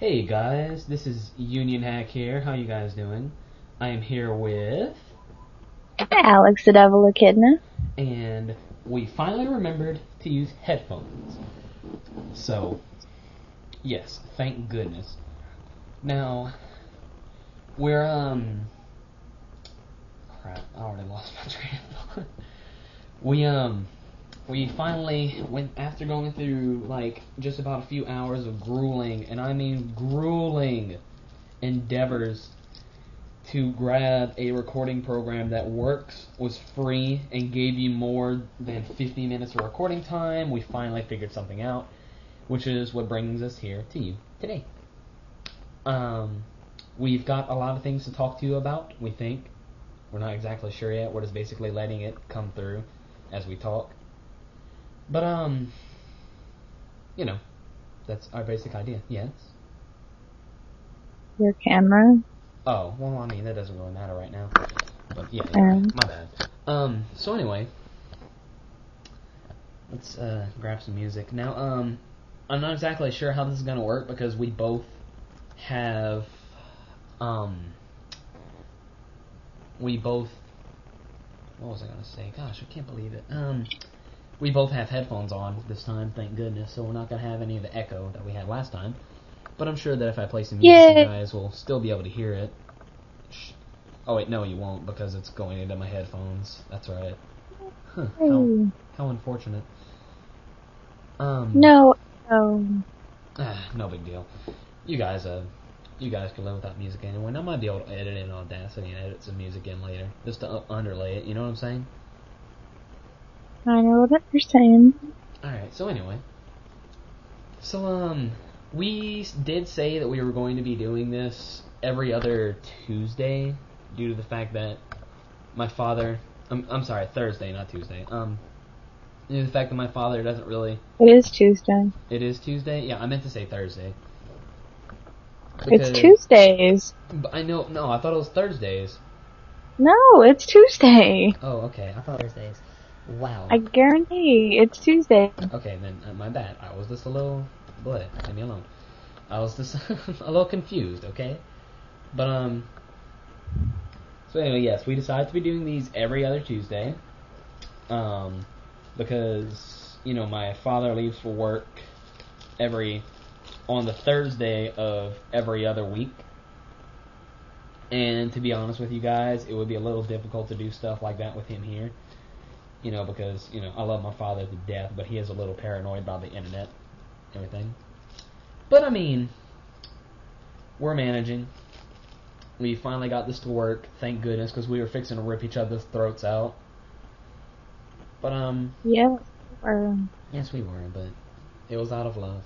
Hey guys, this is Union Hack here. How you guys doing? I am here with, Alex the Devil Echidna. and we finally remembered to use headphones. So, yes, thank goodness. Now, we're um, crap, I already lost my train of thought. We um, we finally went after going through like just about a few hours of grueling, and I mean grueling endeavors to grab a recording program that works, was free, and gave you more than 50 minutes of recording time. We finally figured something out, which is what brings us here to you today. Um, we've got a lot of things to talk to you about. We think we're not exactly sure yet. We're just basically letting it come through as we talk. But um, you know, that's our basic idea. Yes. Your camera. Oh, well, I mean, that doesn't really matter right now. But yeah, Um. my bad. Um, so anyway, let's uh, grab some music. Now, um, I'm not exactly sure how this is gonna work because we both have, um, we both, what was I gonna say? Gosh, I can't believe it. Um, we both have headphones on this time, thank goodness, so we're not gonna have any of the echo that we had last time. But I'm sure that if I play some music, Yay. you guys will still be able to hear it. Oh wait, no, you won't because it's going into my headphones. That's right. Huh, how, how unfortunate. Um. No. Oh. Ah, no big deal. You guys, uh, you guys can live without music anyway. And I might be able to edit in Audacity and edit some music in later, just to underlay it. You know what I'm saying? I know what you're saying. All right. So anyway, so um, we did say that we were going to be doing this every other Tuesday, due to the fact that my father. I'm, I'm sorry, Thursday, not Tuesday. Um, due to the fact that my father doesn't really. It is Tuesday. It is Tuesday. Yeah, I meant to say Thursday. It's Tuesdays. I know. No, I thought it was Thursdays. No, it's Tuesday. Oh, okay. I thought Thursdays. Wow. I guarantee it's Tuesday. Okay, then uh, my bad. I was just a little. Boy, leave me alone. I was just a little confused. Okay, but um. So anyway, yes, we decided to be doing these every other Tuesday. Um, because you know my father leaves for work every on the Thursday of every other week. And to be honest with you guys, it would be a little difficult to do stuff like that with him here. You know, because, you know, I love my father to death, but he is a little paranoid about the internet, everything. But I mean, we're managing. We finally got this to work, thank goodness, because we were fixing to rip each other's throats out. But, um, Yeah. Or Yes, we were, but it was out of love.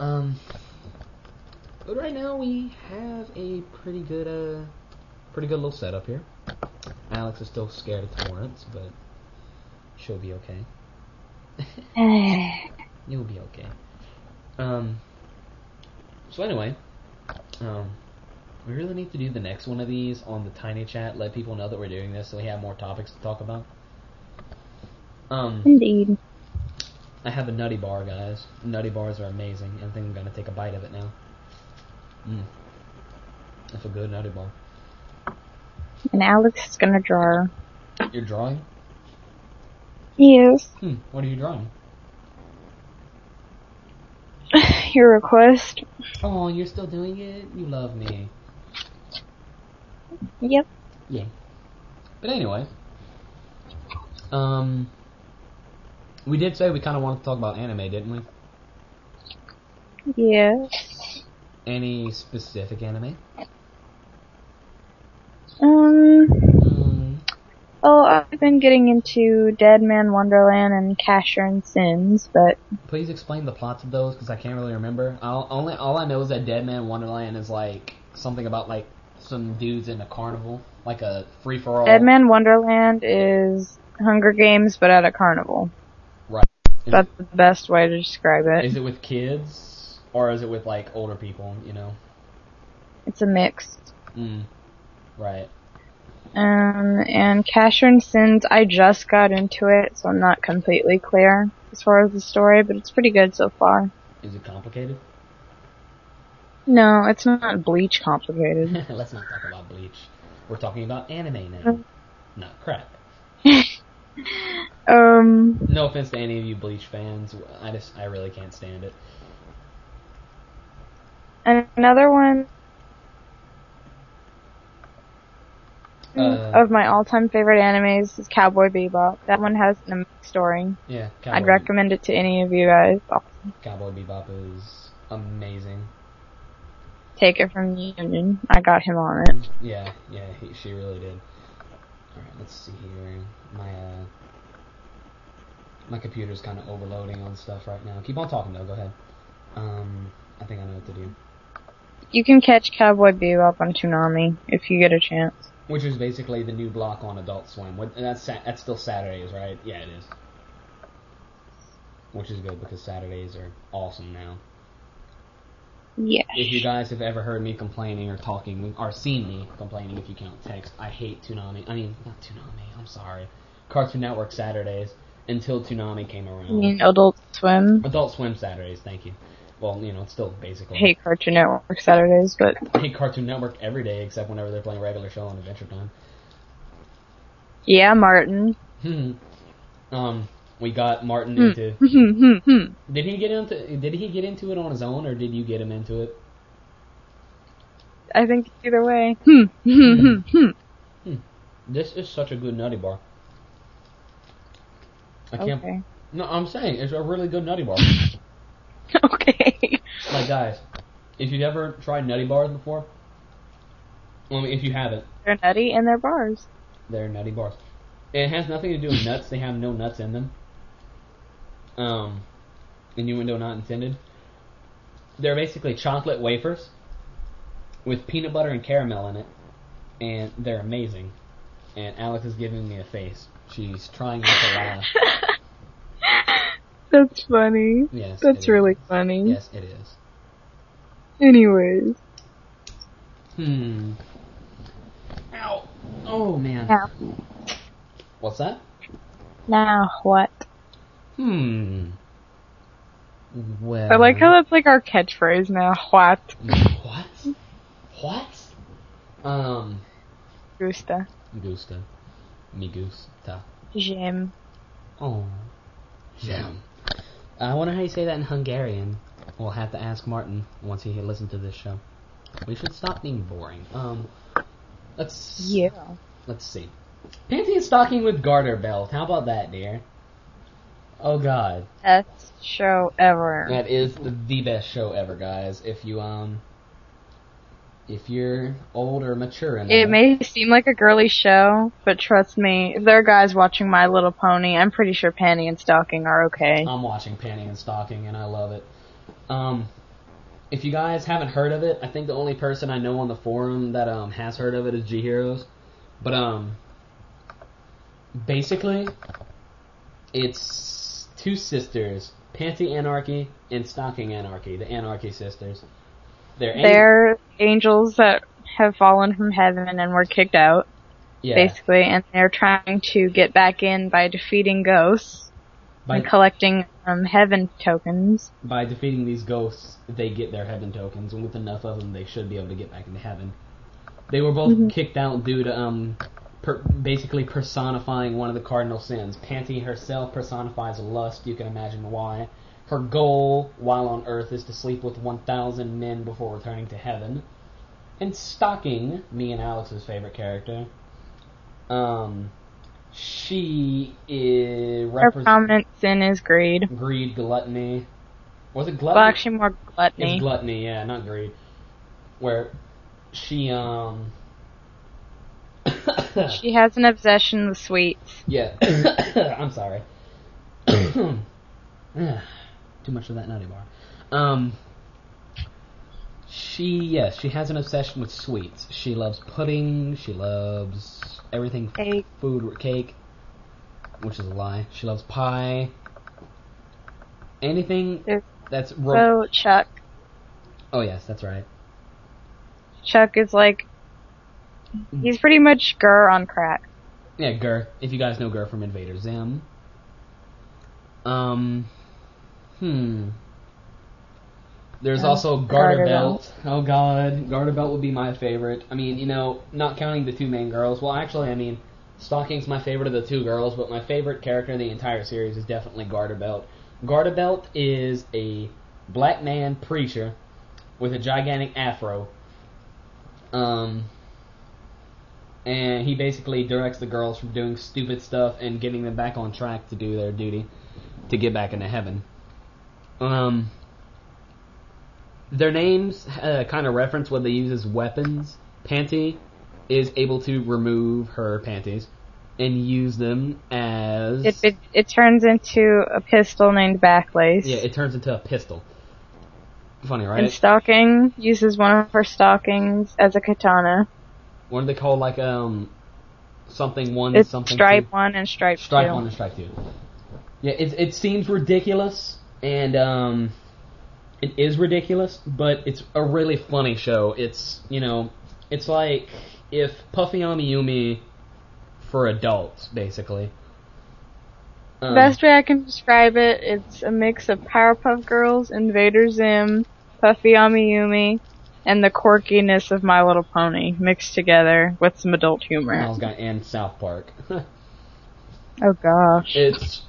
Um, but right now we have a pretty good, uh, pretty good little setup here. Alex is still scared of torrents, but she'll be okay. You'll be okay. Um. So anyway, um, we really need to do the next one of these on the tiny chat. Let people know that we're doing this, so we have more topics to talk about. Um. indeed. I have a nutty bar, guys. Nutty bars are amazing. I think I'm gonna take a bite of it now. Mmm. That's a good nutty bar. And Alex is gonna draw. You're drawing? Yes. Hmm. What are you drawing? Your request. Oh, you're still doing it? You love me. Yep. Yeah. But anyway, um, we did say we kind of wanted to talk about anime, didn't we? Yes. Any specific anime? Um. Oh, I've been getting into Deadman Wonderland and Casshern Sins, but please explain the plots of those because I can't really remember. I'll, only all I know is that Deadman Wonderland is like something about like some dudes in a carnival, like a free for all. Dead Man Wonderland is Hunger Games, but at a carnival. Right. Is, That's the best way to describe it, it. is it with kids or is it with like older people? You know. It's a mix. Mm. Right. Um, and Casshern Sins, I just got into it, so I'm not completely clear as far as the story, but it's pretty good so far. Is it complicated? No, it's not bleach complicated. Let's not talk about Bleach. We're talking about anime now, not crap. um, No offense to any of you Bleach fans. I just, I really can't stand it. another one Uh, of my all-time favorite animes is Cowboy Bebop. That one has an amazing story. Yeah, Cowboy, I'd recommend it to any of you guys. Cowboy Bebop is amazing. Take it from Union. I got him on it. Yeah, yeah, he, she really did. Alright, let's see here. My, uh, my computer's kind of overloading on stuff right now. Keep on talking though, go ahead. Um, I think I know what to do. You can catch Cowboy Bebop on Toonami if you get a chance. Which is basically the new block on Adult Swim. What- That's that's still Saturdays, right? Yeah, it is. Which is good because Saturdays are awesome now. Yeah. If you guys have ever heard me complaining or talking or seen me complaining, if you count text, I hate Toonami. I mean, not Toonami. I'm sorry. Cartoon Network Saturdays until Toonami came around. I mean, Adult Swim. Adult Swim Saturdays. Thank you. Well, you know, it's still basically hate Cartoon Network Saturdays, but I hate Cartoon Network every day except whenever they're playing regular show on Adventure Time. yeah, Martin. Hmm. Um, we got Martin Hmm. into. Hmm, hmm, hmm. Did he get into? Did he get into it on his own, or did you get him into it? I think either way. Hmm, hmm, hmm, hmm. This is such a good nutty bar. I can't. Okay. No, I'm saying it's a really good nutty bar. okay. like guys, if you've ever tried nutty bars before, well, I mean, if you haven't, They're nutty and they're bars. they're nutty bars. It has nothing to do with nuts. They have no nuts in them. Um, innuendo not intended. They're basically chocolate wafers with peanut butter and caramel in it, and they're amazing. And Alex is giving me a face. She's trying not to laugh. That's funny. Yes, That's it is. really funny. Yes, it is. Anyways. Hmm. Ow. Oh man. Now, What's that? now what? Hmm. Well. I like how that's like our catchphrase now. What? What? What? Um. Gusta. Gusta. Me gusta. J'aime. Oh. Jam. I wonder how you say that in Hungarian. We'll have to ask Martin once he listens to this show. We should stop being boring. Um. Let's. Yeah. Let's see. Panty and stocking with garter belt. How about that, dear? Oh God. Best show ever. That is the, the best show ever, guys. If you um, if you're old or mature enough, It may seem like a girly show, but trust me, if there are guys watching My Little Pony, I'm pretty sure Panty and Stocking are okay. I'm watching Panty and Stocking, and I love it. Um, if you guys haven't heard of it, I think the only person I know on the forum that um has heard of it is G Heroes, but um, basically, it's two sisters, Panty Anarchy and Stocking Anarchy, the Anarchy sisters. They're They're angels that have fallen from heaven and were kicked out, yeah, basically, and they're trying to get back in by defeating ghosts by, and collecting um, heaven tokens. by defeating these ghosts, they get their heaven tokens, and with enough of them, they should be able to get back into heaven. They were both Mhm. kicked out due to um, per- basically personifying one of the cardinal sins. Panty herself personifies lust. You can imagine why. Her goal while on Earth is to sleep with 1,000 men before returning to heaven. And Stocking, me and Alex's favorite character, um, she is Her represents prominent sin is greed. greed, gluttony. Was it gluttony? Well, actually, more gluttony. It's gluttony, yeah, not greed. Where she um She has an obsession with sweets. yeah. I'm sorry. Too much of that nutty bar. Um she yes, she has an obsession with sweets. She loves pudding, she loves everything Cake. food cake, which is a lie. She loves pie. Anything There's that's ro- So Chuck, Oh yes, that's right. Chuck is like, he's pretty much GIR on crack. Yeah, GIR. If you guys know GIR from Invader Zim. Um, hmm. There's Oh, also Garter Garter Belt. Oh god, Garter Belt would be my favorite. I mean, you know, not counting the two main girls. Well, actually, I mean, Stocking's my favorite of the two girls, but my favorite character in the entire series is definitely Garter Belt. Garter Belt is a black man preacher with a gigantic afro. Um, and he basically directs the girls from doing stupid stuff and getting them back on track to do their duty to get back into heaven. Um, their names uh, kind of reference what they use as weapons. Panty is able to remove her panties and use them as It, it it turns into a pistol named Backlace. yeah, it turns into a pistol. Funny, right? And Stocking uses one of her stockings as a katana. what do they call like um something one It's something stripe two? one and stripe, Strike two. one and stripe two. Yeah, it it seems ridiculous, and um, it is ridiculous, but it's a really funny show. It's you know, it's like if Puffy Amiyumi for adults, basically. Um, Best way I can describe it, it's a mix of Powerpuff Girls, Invader Zim, Puffy Amiyumi, and the quirkiness of My Little Pony mixed together with some adult humor. And South Park. Oh gosh. it's,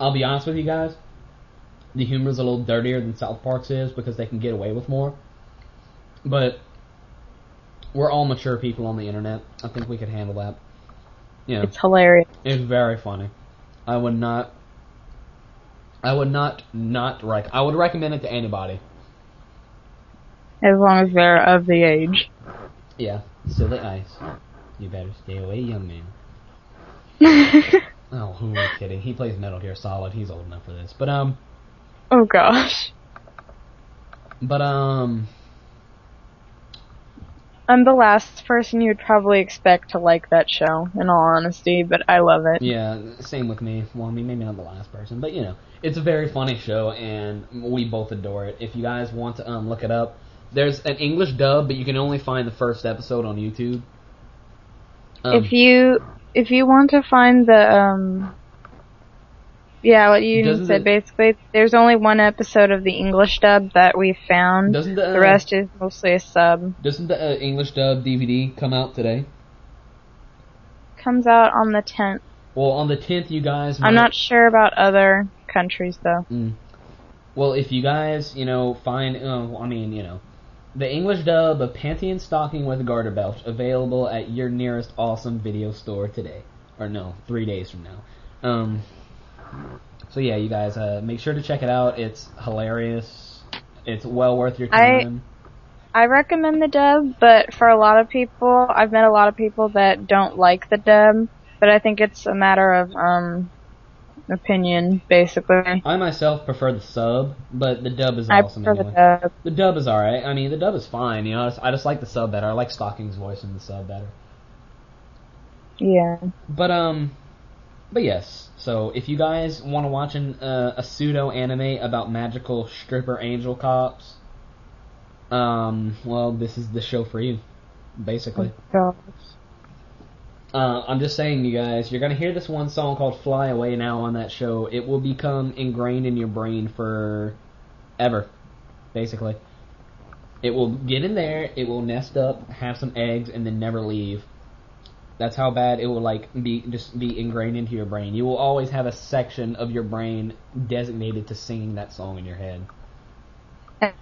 I'll be honest with you guys, the humor is a little dirtier than South Park's is because they can get away with more. But we're all mature people on the internet. I think we could handle that. Know, It's hilarious. it's very funny. I would not. I would not not rec. I would recommend it to anybody. As long as they're of the age. Yeah, silly ice. You better stay away, young man. Oh, who am I kidding? He plays Metal Gear Solid. He's old enough for this. But um, oh gosh. but um, I'm the last person you'd probably expect to like that show, in all honesty, but I love it. Yeah, same with me. Well, I mean, maybe not the last person, but you know, it's a very funny show, and we both adore it. If you guys want to um, look it up, there's an English dub, but you can only find the first episode on YouTube. Um, if you if you want to find the um yeah, what you Doesn't said the- basically, there's only one episode of the English dub that we found. doesn't the, uh, the rest is mostly a sub. doesn't the uh, English dub DVD come out today? Comes out on the 10th. Well, on the tenth, you guys. I'm not sure about other countries though. Mm. Well, if you guys, you know, find, uh, I mean, you know, the English dub of Panty and Stocking with Garter Belt available at your nearest awesome video store today, or no, three days from now. Um, so yeah, you guys, uh, make sure to check it out. It's hilarious. It's well worth your time. I I recommend the dub, but for a lot of people, I've met a lot of people that don't like the dub, but I think it's a matter of um opinion basically. I myself prefer the sub, but the dub is I awesome prefer anyway. the dub. The dub is alright. I mean, the dub is fine. You know, I just, I just like the sub better. I like Stocking's voice in the sub better. Yeah. But um, but yes. So if you guys want to watch an, uh, a pseudo anime about magical stripper angel cops, um, well, this is the show for you, basically. Gosh. Uh, I'm just saying, you guys, you're gonna hear this one song called "Fly Away" now on that show. It will become ingrained in your brain for ever, basically. It will get in there, it will nest up, have some eggs, and then never leave. That's how bad it will like be just be ingrained into your brain. You will always have a section of your brain designated to singing that song in your head.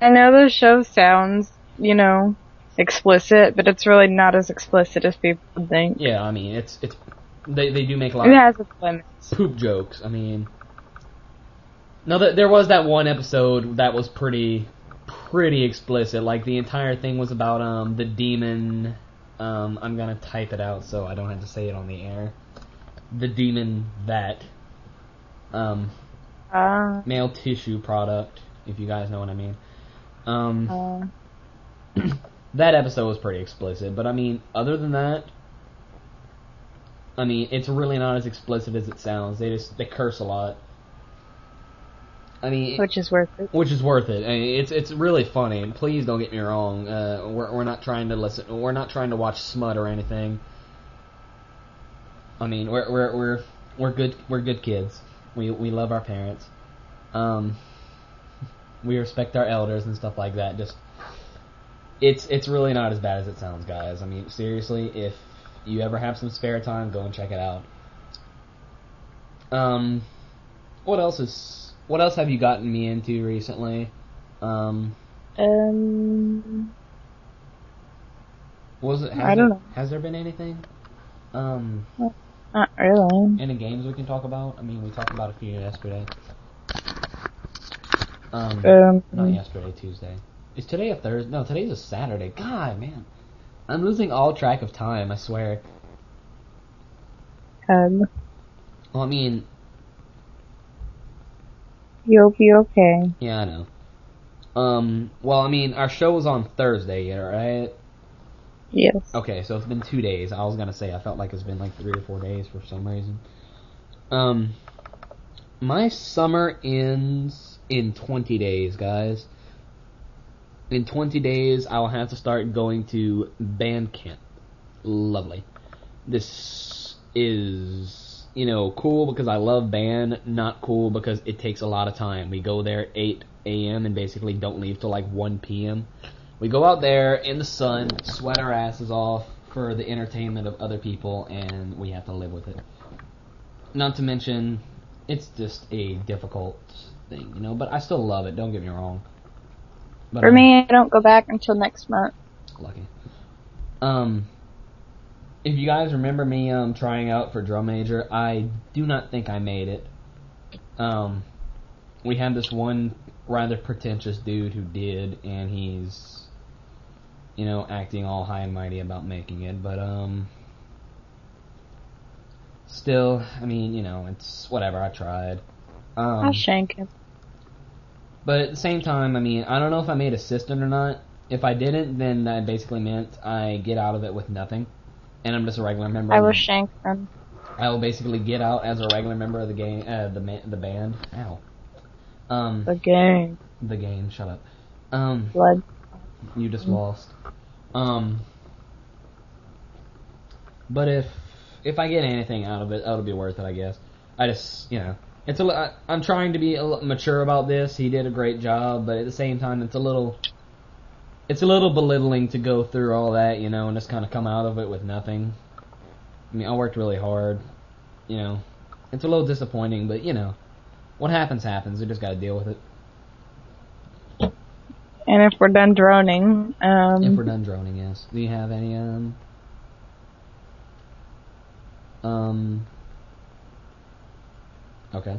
I know the show sounds, you know, explicit, but it's really not as explicit as people think. Yeah, I mean it's it's they they do make a lot It of has its limits. poop jokes. I mean, no, th- there was that one episode that was pretty, pretty explicit. Like the entire thing was about um the demon. Um, I'm gonna type it out so I don't have to say it on the air. The demon that um Uh, male tissue product, if you guys know what I mean. Um, uh, that episode was pretty explicit, but I mean, other than that, I mean, it's really not as explicit as it sounds. They just they curse a lot. I mean, which is worth it. which is worth it. I mean, it's it's really funny. And please don't get me wrong. Uh, we're we're not trying to listen. We're not trying to watch smut or anything. I mean, we're we're we're we're good we're good kids. We we love our parents. Um, we respect our elders and stuff like that. Just it's it's really not as bad as it sounds, guys. I mean, seriously, if you ever have some spare time, go and check it out. Um, what else is what else have you gotten me into recently? Um, Um, was it? Has I don't there, know. Has there been anything? Um, not really. any games we can talk about? I mean, we talked about a few yesterday. Um, Um, not yesterday, Tuesday. Is today a Thursday? No, today's a Saturday. God, man, I'm losing all track of time. I swear. um, Well, I mean, you'll be okay. yeah, I know. Um, well, I mean, our show was on Thursday, yeah, right? Yes. Okay, so it's been two days. I was gonna say I felt like it's been like three or four days for some reason. Um, my summer ends in 20 days, guys. In 20 days, I'll have to start going to band camp. Lovely. This is, you know, cool because I love band, not cool because it takes a lot of time. We go there at 8 a.m. and basically don't leave till like 1 p.m. We go out there in the sun, sweat our asses off for the entertainment of other people, and we have to live with it. Not to mention, it's just a difficult thing, you know. But I still love it. Don't get me wrong. But For I'm me, I don't go back until next month. lucky. Um, if you guys remember me um trying out for drum major, I do not think I made it. Um, we had this one rather pretentious dude who did, and he's, you know, acting all high and mighty about making it. But um, still, I mean, you know, it's whatever. I tried. Um, I'll shank him. but at the same time, I mean, I don't know if I made assistant or not. If I didn't, then that basically meant I get out of it with nothing, and I'm just a regular member. I will shank him. I will basically get out as a regular member of the game, uh, the the band. Ow. Um, The game. the game. Shut up. Um, Blood. you just lost. Um, but if if I get anything out of it, it'll be worth it, I guess. I just, you know, it's a. I, I'm trying to be a mature about this. He did a great job, but at the same time, it's a little. It's a little belittling to go through all that, you know, and just kind of come out of it with nothing. I mean, I worked really hard, you know. It's a little disappointing, but you know, what happens happens. We just got to deal with it. And if we're done droning, um, If we're done droning, yes. Do you have any um um Okay.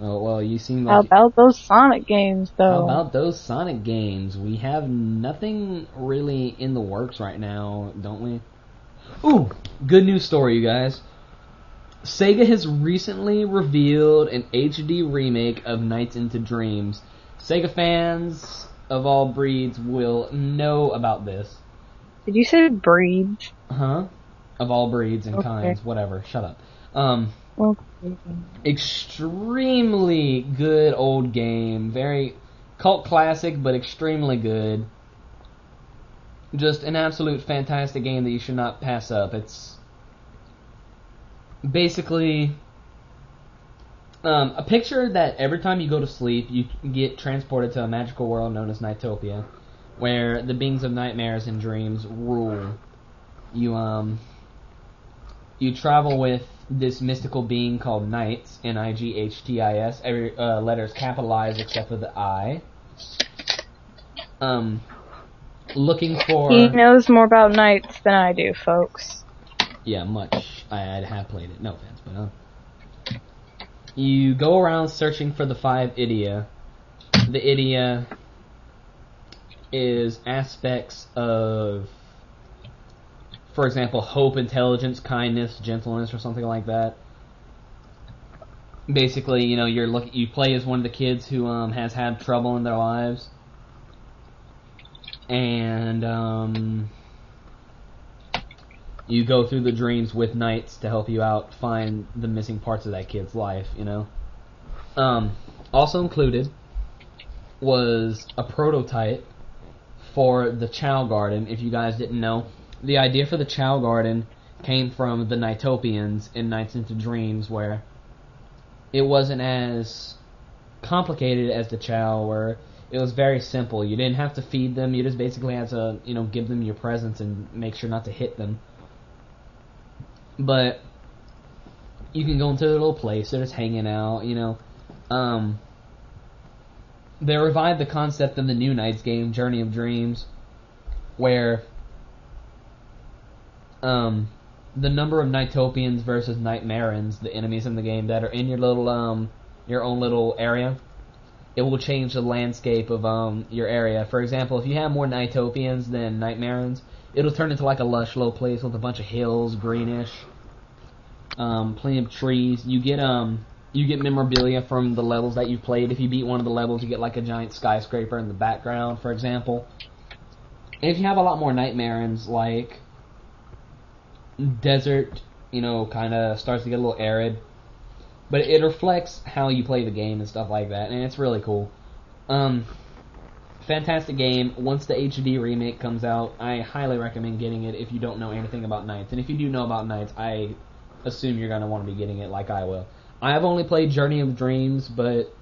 Oh well you seem how about those Sonic games, though? how about those Sonic games? We have nothing really in the works right now, don't we? Ooh, good news story, you guys. Sega has recently revealed an HD remake of Nights into Dreams. Sega fans of all breeds will know about this. Did you say breeds? Huh? Of all breeds and Okay. kinds, whatever. Shut up. Um, extremely good old game. Very cult classic, but extremely good. Just an absolute fantastic game that you should not pass up. It's basically um, a picture that every time you go to sleep, you get transported to a magical world known as Nightopia, where the beings of nightmares and dreams rule. You um, you travel with this mystical being called Nights, N-I-G-H-T-I-S. Every uh, letter is capitalized except for the I. Um, looking for he knows more about Nights than I do, folks. yeah, much. I, I have played it. No offense, but uh, you go around searching for the five Ideya. The Ideya is aspects of, for example, hope, intelligence, kindness, gentleness, or something like that. Basically, you know, you're look you play as one of the kids who um, has had trouble in their lives, and um, you go through the dreams with Nights to help you out find the missing parts of that kid's life, you know. Um, also included was a prototype for the Chao Garden. If you guys didn't know, the idea for the Chao Garden came from the Nightopians in Nights into Dreams, where it wasn't as complicated as the Chao, where it was very simple. You didn't have to feed them. You just basically had to, you know, give them your presents and make sure not to hit them. But you can go into their little place. They're just hanging out, you know. Um, they revived the concept of the New Nights game, Journey of Dreams, where um, the number of Nightopians versus Nightmarans, the enemies in the game that are in your little um, your own little area, it will change the landscape of um, your area. For example, if you have more Nightopians than Nightmarans, it'll turn into like a lush little place with a bunch of hills, greenish, um, plenty of trees. You get um you get memorabilia from the levels that you've played. If you beat one of the levels, you get like a giant skyscraper in the background, for example. And if you have a lot more Nightmarans, like desert, you know, kind of starts to get a little arid, but it reflects how you play the game and stuff like that, and it's really cool. Um, fantastic game. Once the HD remake comes out, I highly recommend getting it if you don't know anything about Nights, and if you do know about Nights, I assume you're gonna want to be getting it like I will. I have only played Journey of Dreams, but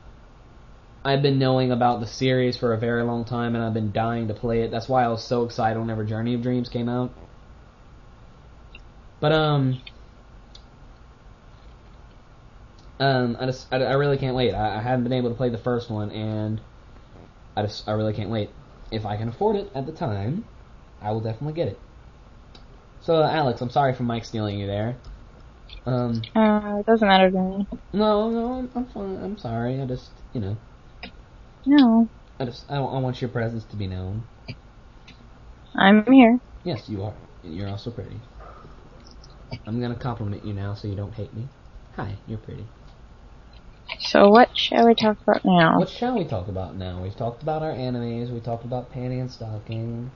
I've been knowing about the series for a very long time, and I've been dying to play it. That's why I was so excited whenever Journey of Dreams came out. But um, um, I just I, I really can't wait. I, I haven't been able to play the first one, and I just I really can't wait. If I can afford it at the time, I will definitely get it. So Alex, I'm sorry for mic stealing you there. Um, Uh, it doesn't matter to me. no, no, I'm, I'm fine. I'm sorry. I just, you know, No, I just, I, I want your presence to be known. I'm here. Yes, you are. You're also pretty. I'm gonna compliment you now, so you don't hate me. Hi, you're pretty. So what shall we talk about now? What shall we talk about now? We've talked about our animes. We talked about panty and stocking.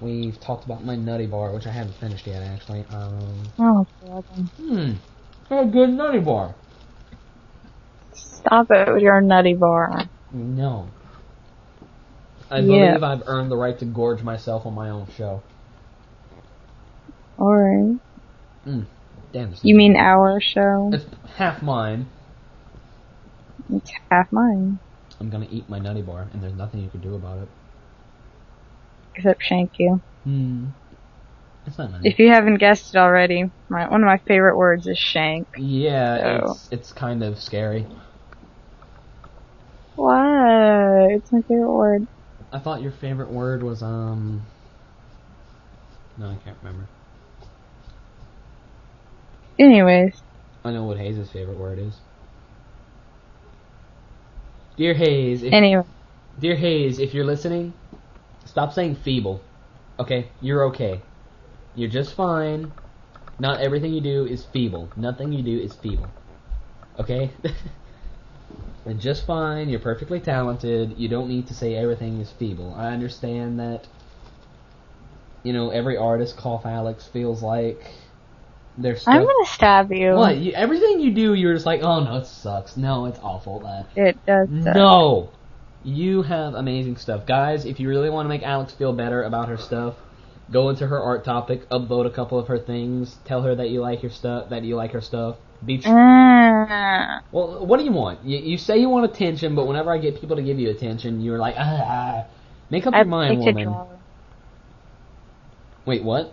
We've talked about my nutty bar, which I haven't finished yet, actually. Um, Oh, God. hmm, a good nutty bar. Stop it with your nutty bar. No. I Yeah. believe I've earned the right to gorge myself on my own show. Or, Damn. you mean our show? It's half mine. It's half mine. I'm gonna eat my nutty bar, and there's nothing you can do about it. Except shank you. Hmm. It's not nutty. If you haven't guessed it already, my, one of my favorite words is shank. yeah, So- it's it's kind of scary. Why? It's my favorite word. I thought your favorite word was um. No, I can't remember. Anyways, I know what Hayes' favorite word is. Dear Hayes, if, anyway, dear Hayes, if you're listening, stop saying feeble. Okay, you're okay. You're just fine. Not everything you do is feeble. Nothing you do is feeble. Okay? You're just fine. You're perfectly talented. You don't need to say everything is feeble. I understand that. You know, every artist, Cough Alex, feels like their stuff. I'm gonna stab you. What? You, everything you do, you're just like, oh no, it sucks. No, it's awful. Uh, It does. suck. no. You have amazing stuff. Guys, if you really want to make Alex feel better about her stuff, go into her art topic, upvote a couple of her things, tell her that you like her stuff, that you like her stuff. Be tr- Ah, well, what do you want? You, you say you want attention, but whenever I get people to give you attention, you're like, ah, ah. make up your I'd mind, like woman. Wait, what?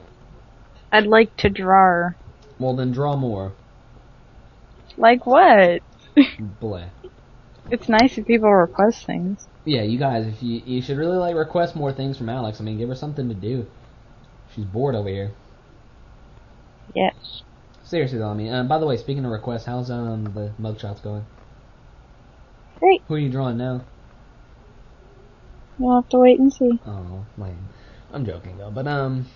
I'd like to draw. Well, then draw more. Like what? Bleh. It's nice if people request things. Yeah, you guys, if you you should really like request more things from Alex. I mean, give her something to do. She's bored over here. Yes. Seriously though, I mean, um, by the way, speaking of requests, how's um the mugshots going? Great. Who are you drawing now? You'll have to wait and see. Oh, lame. I'm joking though. But um,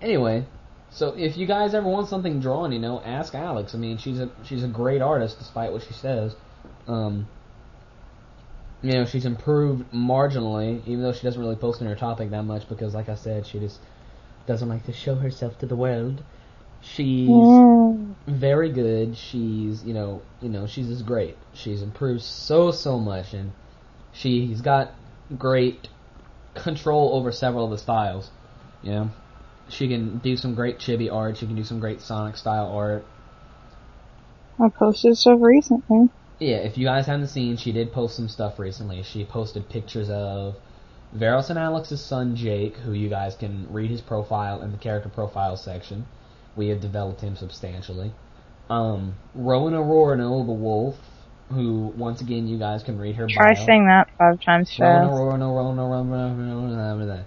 anyway, so if you guys ever want something drawn, you know, ask Alex. I mean, she's a she's a great artist, despite what she says. Um, you know, she's improved marginally, even though she doesn't really post on her topic that much because, like I said, she just doesn't like to show herself to the world. She's very good. She's you know you know she's just great. She's improved so so much, and she's got great control over several of the styles. You know, she can do some great chibi art. She can do some great Sonic style art. I posted stuff recently. yeah, if you guys haven't seen, she did post some stuff recently. She posted pictures of Veros and Alex's son Jake, who you guys can read his profile in the character profile section. We have developed him substantially. Um, Rowan Aurora, the Wolf, who once again you guys can read her Try bio. saying that five times Rowan fast. Aurora, Rowan Aurora, no, no, no,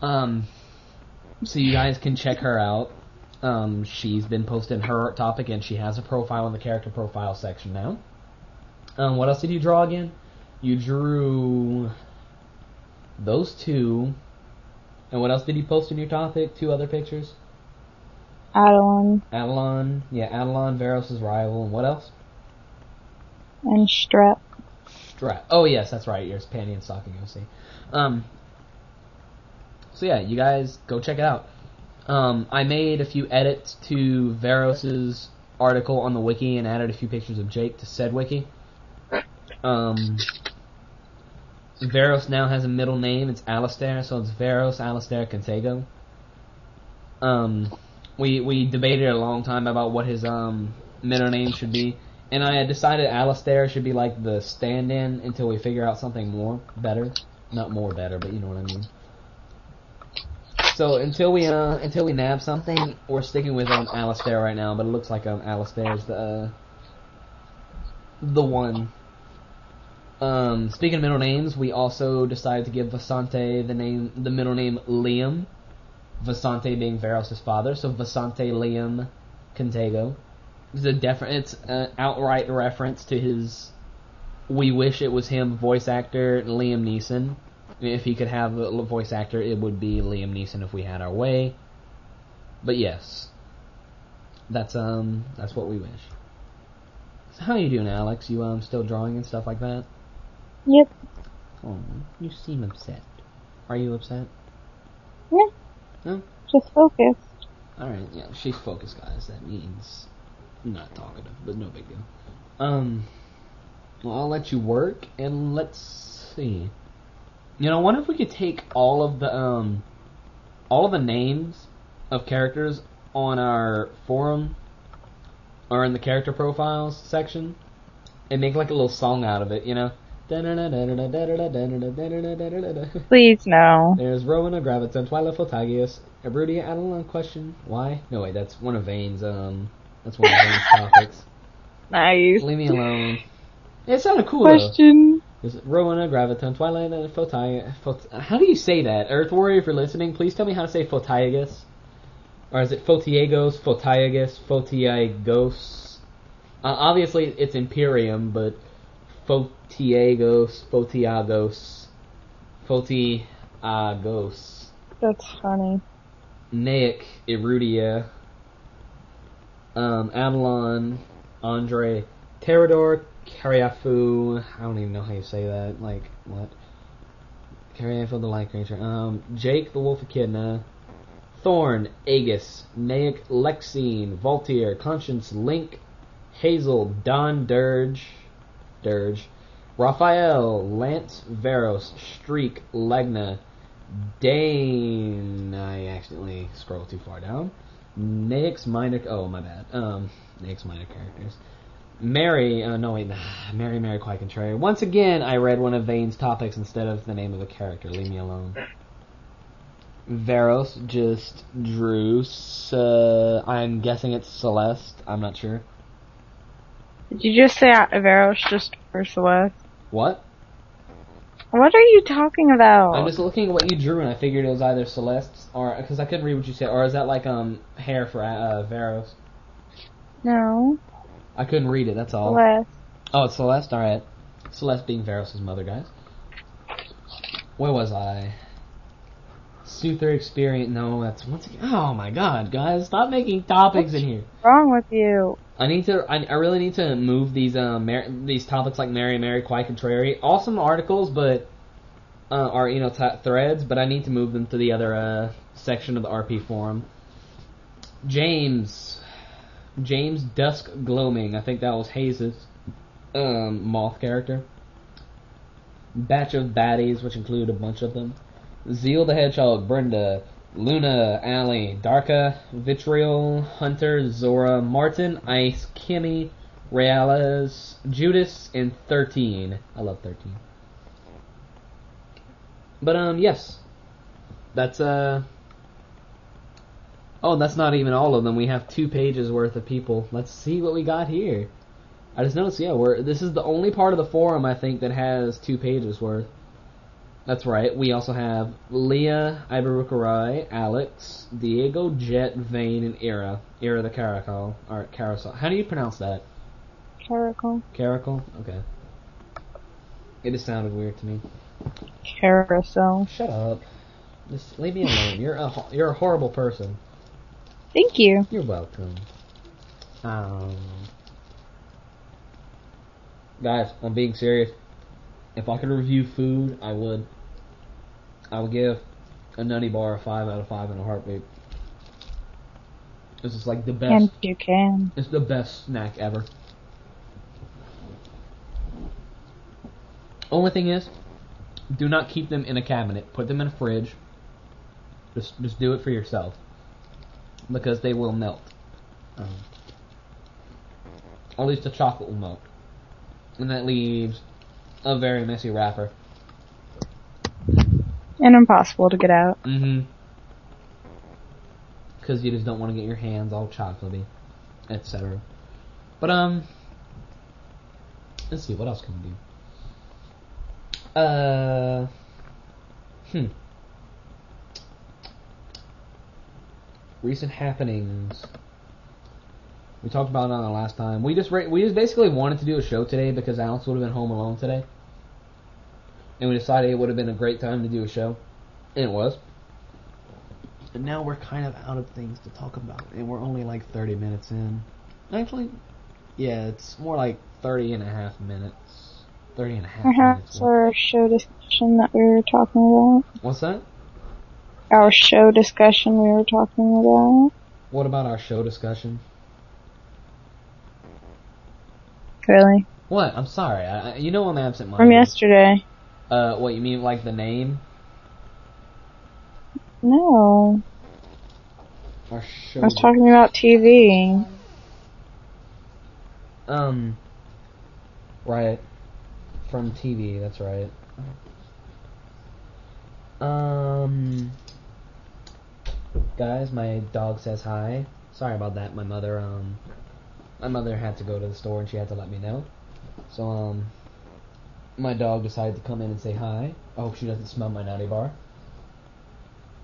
no. Um, so you guys can check her out. Um, she's been posting her art topic, and she has a profile in the character profile section now. Um, what else did you draw again? You drew those two. And what else did you post in your topic? Two other pictures? Adeline Adelon, yeah, Adelon, Veros' rival, and what else? and Strep. Strat. Oh yes, that's right. Your panty and stocking OC. Um. So yeah, you guys go check it out. Um, I made a few edits to Veros's article on the wiki and added a few pictures of Jake to said wiki. Um, Veros now has a middle name. It's Alistair, so it's Veros Alistair Contego. Um, we we debated a long time about what his um middle name should be, and I had decided Alistair should be like the stand-in until we figure out something more better. Not more better, but you know what I mean. So until we uh until we nab something, we're sticking with um Alistair right now. But it looks like um Alistair's the uh, the one. Um, speaking of middle names, we also decided to give Vasante the name the middle name Liam. Vasante being Veros' father, so Vasante Liam Contego. It's a def- it's an outright reference to his we wish it was him voice actor Liam Neeson. If he could have a voice actor, it would be Liam Neeson if we had our way. But yes, that's um that's what we wish. So how you doing, Alex? You um still drawing and stuff like that? Yep. Oh, you seem upset. Are you upset? Yeah. No. Just focused. All right, yeah, she's focused, guys. That means not talkative, but no big deal. Um, well, I'll let you work, and let's see. You know, I wonder if we could take all of the um, all of the names of characters on our forum or in the character profiles section and make like a little song out of it. You know. Please no. There's Rowena Graviton, Twyla Photagius, Abrudia Adeline question. Why? No wait, that's one of Vane's um that's one of Vane's topics. Nice. Leave me alone. It sounded cool though. Question. Is it Rowena Graviton, Twilight and Photai Phot- how do you say that? Earth Warrior if you're listening, please tell me how to say Photiagus. Or is it Photiagos, Photiagus, Photiagos? Uh, obviously it's Imperium, but Photiagos, Photiagos, Photiagos. That's funny. Naic, Irudia, um, Avalon, Andre, Terador, Cariafu, I don't even know how you say that, like, what? Cariafu the Light Creature, um, Jake the Wolf Echidna, Thorn, Aegis, Naic, Lexine, Voltaire, Conscience, Link, Hazel, Don Dirge, Dirge, Raphael, Lance, Veros, Streak, Legna, Dane. I accidentally scrolled too far down. Naix minor. Oh, my bad. Um, Naix minor characters. Mary. Uh, no, wait. Mary, Mary, quite contrary. Once again, I read one of Vane's topics instead of the name of a character. Leave me alone. Veros just drew. Uh, I'm guessing it's Celeste. I'm not sure. Did you just say Averos just for Celeste? What? What are you talking about? I'm just looking at what you drew, and I figured it was either Celeste or because I couldn't read what you said, or is that like um hair for uh, Veros? No. I couldn't read it. That's all. Celeste. Oh, it's Celeste. All right. Celeste being Veros' mother, guys. Where was I? Soother experience. No, that's once again. Oh my God, guys! Stop making topics in here. What's wrong with you? I need to. I, I really need to move these um Mar- these topics like Mary Mary Quite Contrary. Awesome articles, but uh, are you know t- threads, but I need to move them to the other uh, section of the RP forum. James, James Dusk Gloaming. I think that was Hayes' um, moth character. Batch of baddies, which include a bunch of them. Zeal the Hedgehog, Brenda, Luna, Allie, Darka, Vitriol, Hunter, Zora, Martin, Ice, Kimmy, Reales, Judas, and 13. I love 13. But, um, yes. That's, uh. Oh, that's not even all of them. We have two pages worth of people. Let's see what we got here. I just noticed, yeah, we're, this is the only part of the forum, I think, that has two pages worth. That's right. We also have Leah, Iberukarai, Alex, Diego, Jet, Vane, and Ira. Ira the Caracol. Or Carousel. How do you pronounce that? Caracol. Caracol? Okay. It just sounded weird to me. Carousel. Shut up. Just leave me alone. You're a you're a horrible person. Thank you. You're welcome. Um, guys, I'm being serious. If I could review food, I would. I would give a nutty bar a five out of five in a heartbeat. This is like the best. And you can. It's the best snack ever. Only thing is, do not keep them in a cabinet. Put them in a fridge. Just just do it for yourself. Because they will melt. Um, at least the chocolate will melt. And that leaves a very messy wrapper. And impossible to get out. Mm-hmm. Because you just don't want to get your hands all chocolatey, etc. But um, let's see what else can we do. Uh, hmm. Recent happenings. We talked about it on the last time. We just ra- we just basically wanted to do a show today because Alex would have been home alone today, and we decided it would have been a great time to do a show, and it was. And now we're kind of out of things to talk about, and we're only like 30 minutes in. Actually, yeah, it's more like 30 and a half minutes. 30 and a half minutes. Perhaps our show discussion that we were talking about. What's that? Our show discussion we were talking about. What about our show discussion? Really? What? I'm sorry. I, you know I'm absent minded. From yesterday. Uh, what you mean like the name? No. Our show. I was talking about TV. Um. Right. From TV. That's right. Um. Guys, my dog says hi. Sorry about that. My mother um. My mother had to go to the store and she had to let me know. So um. My dog decided to come in and say hi. I hope she doesn't smell my nutty bar.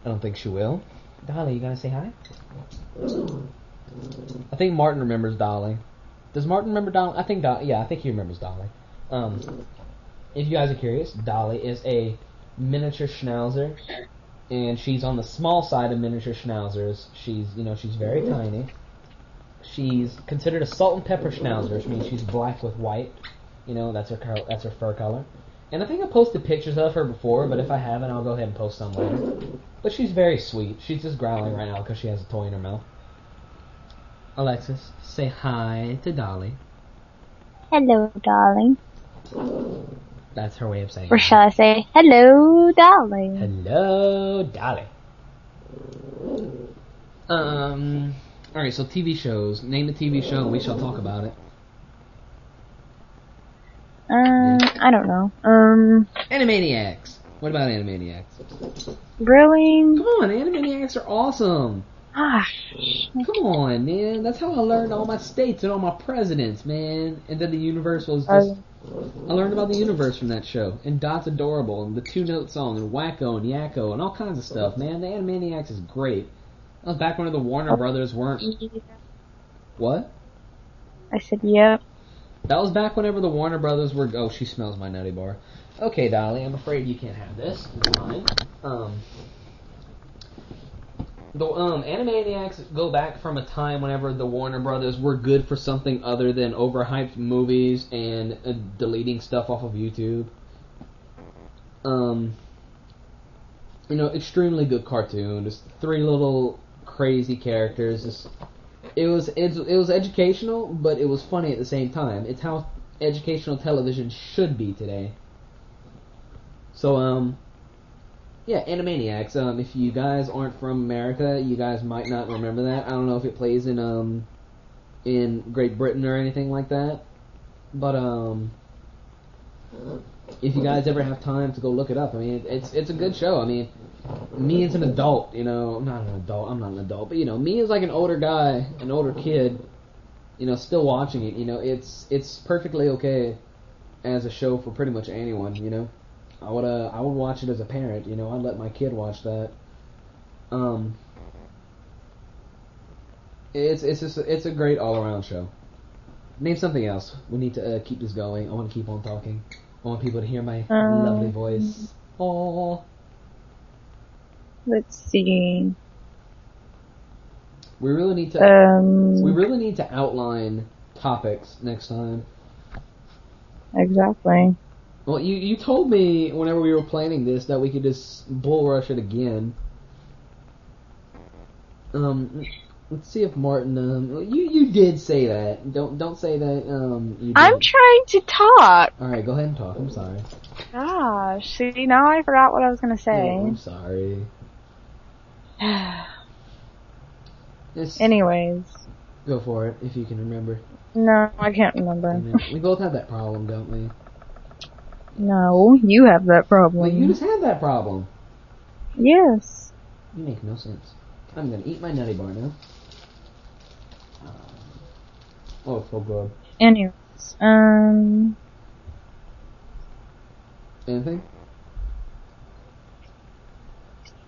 I don't think she will. Dolly, you gonna say hi? I think Martin remembers Dolly. Does Martin remember Dolly? I think Dolly. Yeah, I think he remembers Dolly. Um, if you guys are curious, Dolly is a miniature schnauzer, and she's on the small side of miniature schnauzers. She's, you know, she's very tiny. She's considered a salt and pepper schnauzer, which means she's black with white. You know, that's her col- that's her fur color. And I think I posted pictures of her before, but if I haven't, I'll go ahead and post some later. But she's very sweet. She's just growling right now because she has a toy in her mouth. Alexis, say hi to Dolly. Hello, darling. That's her way of saying Or shall I say, hello, darling? Hello, Dolly. Um. All right. So TV shows. Name a TV show. and We shall talk about it. Um, I don't know. Um, Animaniacs. What about Animaniacs? really? Come on, Animaniacs are awesome. Ah, Come on, man. That's how I learned all my states and all my presidents, man. And then the universe was Uh, just. I learned about the universe from that show. And Dot's Adorable, and the two note song, and Wakko, and Yakko, and all kinds of stuff, man. The Animaniacs is great. That was back when the Warner Brothers weren't. What? I said, yep. That was back whenever the Warner Brothers were. Oh, she smells my nutty bar. Okay, Dolly, I'm afraid you can't have this. It's mine. Um. The um, Animaniacs go back from a time whenever the Warner Brothers were good for something other than overhyped movies and uh, deleting stuff off of YouTube. Um, you know, extremely good cartoon. Just three little crazy characters. Just it was it, it was educational, but it was funny at the same time. It's how educational television should be today. So um, yeah, Animaniacs. Um, if you guys aren't from America, you guys might not remember that. I don't know if it plays in um in Great Britain or anything like that. But um, if you guys ever have time to go look it up, I mean, it's it's a good show. I mean, me as an adult, you know, I'm not an adult, I'm not an adult, but you know, me as like an older guy, an older kid, you know, still watching it, you know, it's it's perfectly okay as a show for pretty much anyone, you know. I would uh I would watch it as a parent, you know, I'd let my kid watch that. Um it's it's just it's a great all around show. Name something else. We need to uh, keep this going. I want to keep on talking. I want people to hear my Um, lovely voice. Oh, Let's see. we really need to Um, we really need to outline topics next time. exactly. Well, you you told me whenever we were planning this that we could just bull rush it again. Um, let's see if Martin. Um, you you did say that. Don't don't say that. Um, you I'm trying to talk. All right, go ahead and talk. I'm sorry. Gosh, see now I forgot what I was gonna say. I'm sorry. Just Anyways, go for it if you can remember. no, I can't remember. we both have that problem, don't we? No, you have that Well, problem. you just have that problem. yes. You make no sense. I'm gonna eat my nutty bar now. Um, oh, so good. Anyways, um, Anything?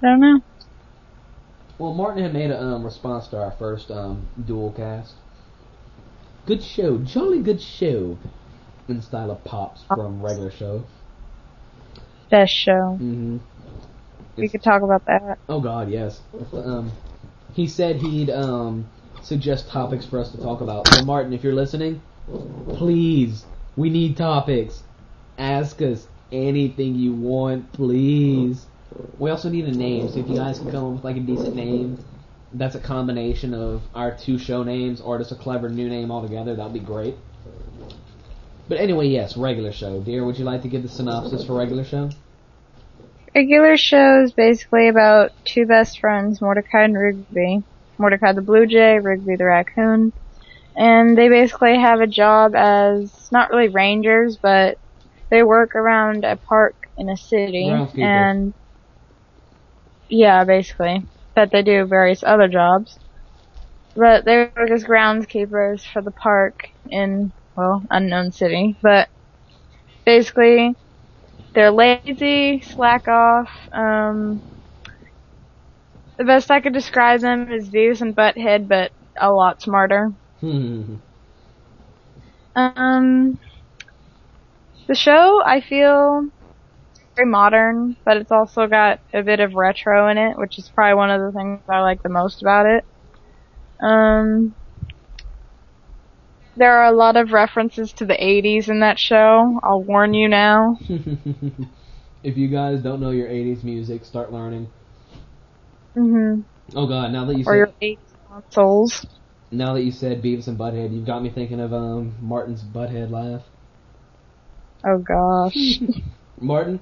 I don't know. Well, Martin had made a um, response to our first um, dual cast. Good show, jolly good show, in style of pops from regular show. Best show. Mm-hmm. We could talk about that. Oh God, yes. Um, he said he'd um, suggest topics for us to talk about. So Martin, if you're listening, please, we need topics. Ask us anything you want, please. We also need a name, so if you guys can come up with like a decent name, that's a combination of our two show names or just a clever new name altogether, that'd be great. But anyway, yes, regular show. Dear, would you like to give the synopsis for regular show? Regular show is basically about two best friends, Mordecai and Rigby. Mordecai the blue jay, Rigby the raccoon. And they basically have a job as, not really rangers, but they work around a park in a city. And, yeah, basically. But they do various other jobs. But they work as groundskeepers for the park in, well, unknown city. But, basically, they're lazy, slack off. Um, the best I could describe them is Beavis and Butthead, but a lot smarter. Hmm. Um, the show I feel very modern, but it's also got a bit of retro in it, which is probably one of the things I like the most about it. Um, there are a lot of references to the 80s in that show. I'll warn you now. if you guys don't know your 80s music, start learning. hmm Oh god, now that you Or said your 80s consoles. now that you said Beavis and Butthead, you've got me thinking of um Martin's Butthead laugh. Oh gosh. Martin,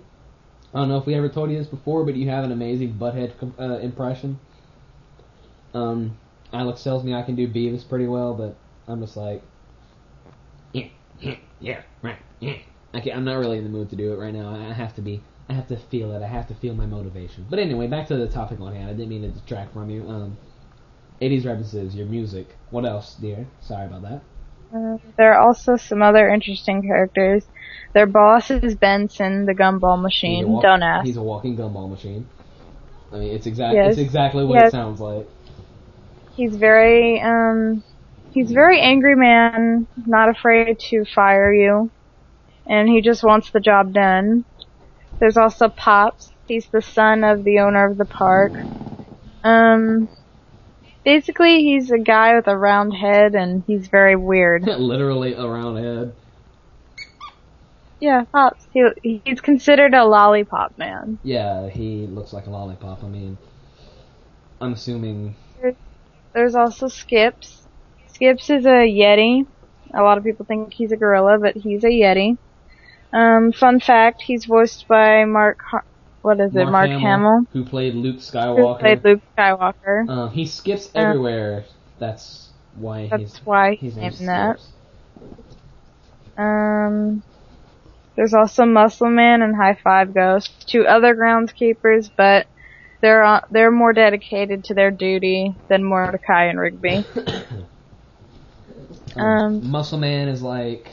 I don't know if we ever told you this before, but you have an amazing Butthead uh, impression. Um, Alex tells me I can do Beavis pretty well, but I'm just like, yeah, yeah, yeah, right, yeah. Okay, I'm not really in the mood to do it right now. I I have to be. I have to feel it. I have to feel my motivation. But anyway, back to the topic on hand. I didn't mean to distract from you. Um, 80s references, your music. What else, dear? Sorry about that. Uh, there are also some other interesting characters. Their boss is Benson, the gumball He's machine. walk- Don't ask. He's a walking gumball machine. I mean, it's exact. Yes. It's exactly what Yes. it sounds like. He's very, um, he's a very angry man, not afraid to fire you, and he just wants the job done. There's also Pops. He's the son of the owner of the park. Um, basically he's a guy with a round head and he's very weird. Literally a round head. Yeah, Pops. He, he's considered a lollipop man. Yeah, he looks like a lollipop. I mean, I'm assuming. There's also Skips. Skips is a Yeti. A lot of people think he's a gorilla, but he's a Yeti. Um, fun fact, he's voiced by Mark, Har- what is it, Mark Hamill, who played Luke Skywalker. who played Luke Skywalker. Um, he skips Uh. everywhere. That's why That's his why his he name's named that. Um, there's also Muscle Man and High Five Ghost, two other groundskeepers, but they're uh, they're more dedicated to their duty than Mordecai and Rigby. Um, Muscle Man is like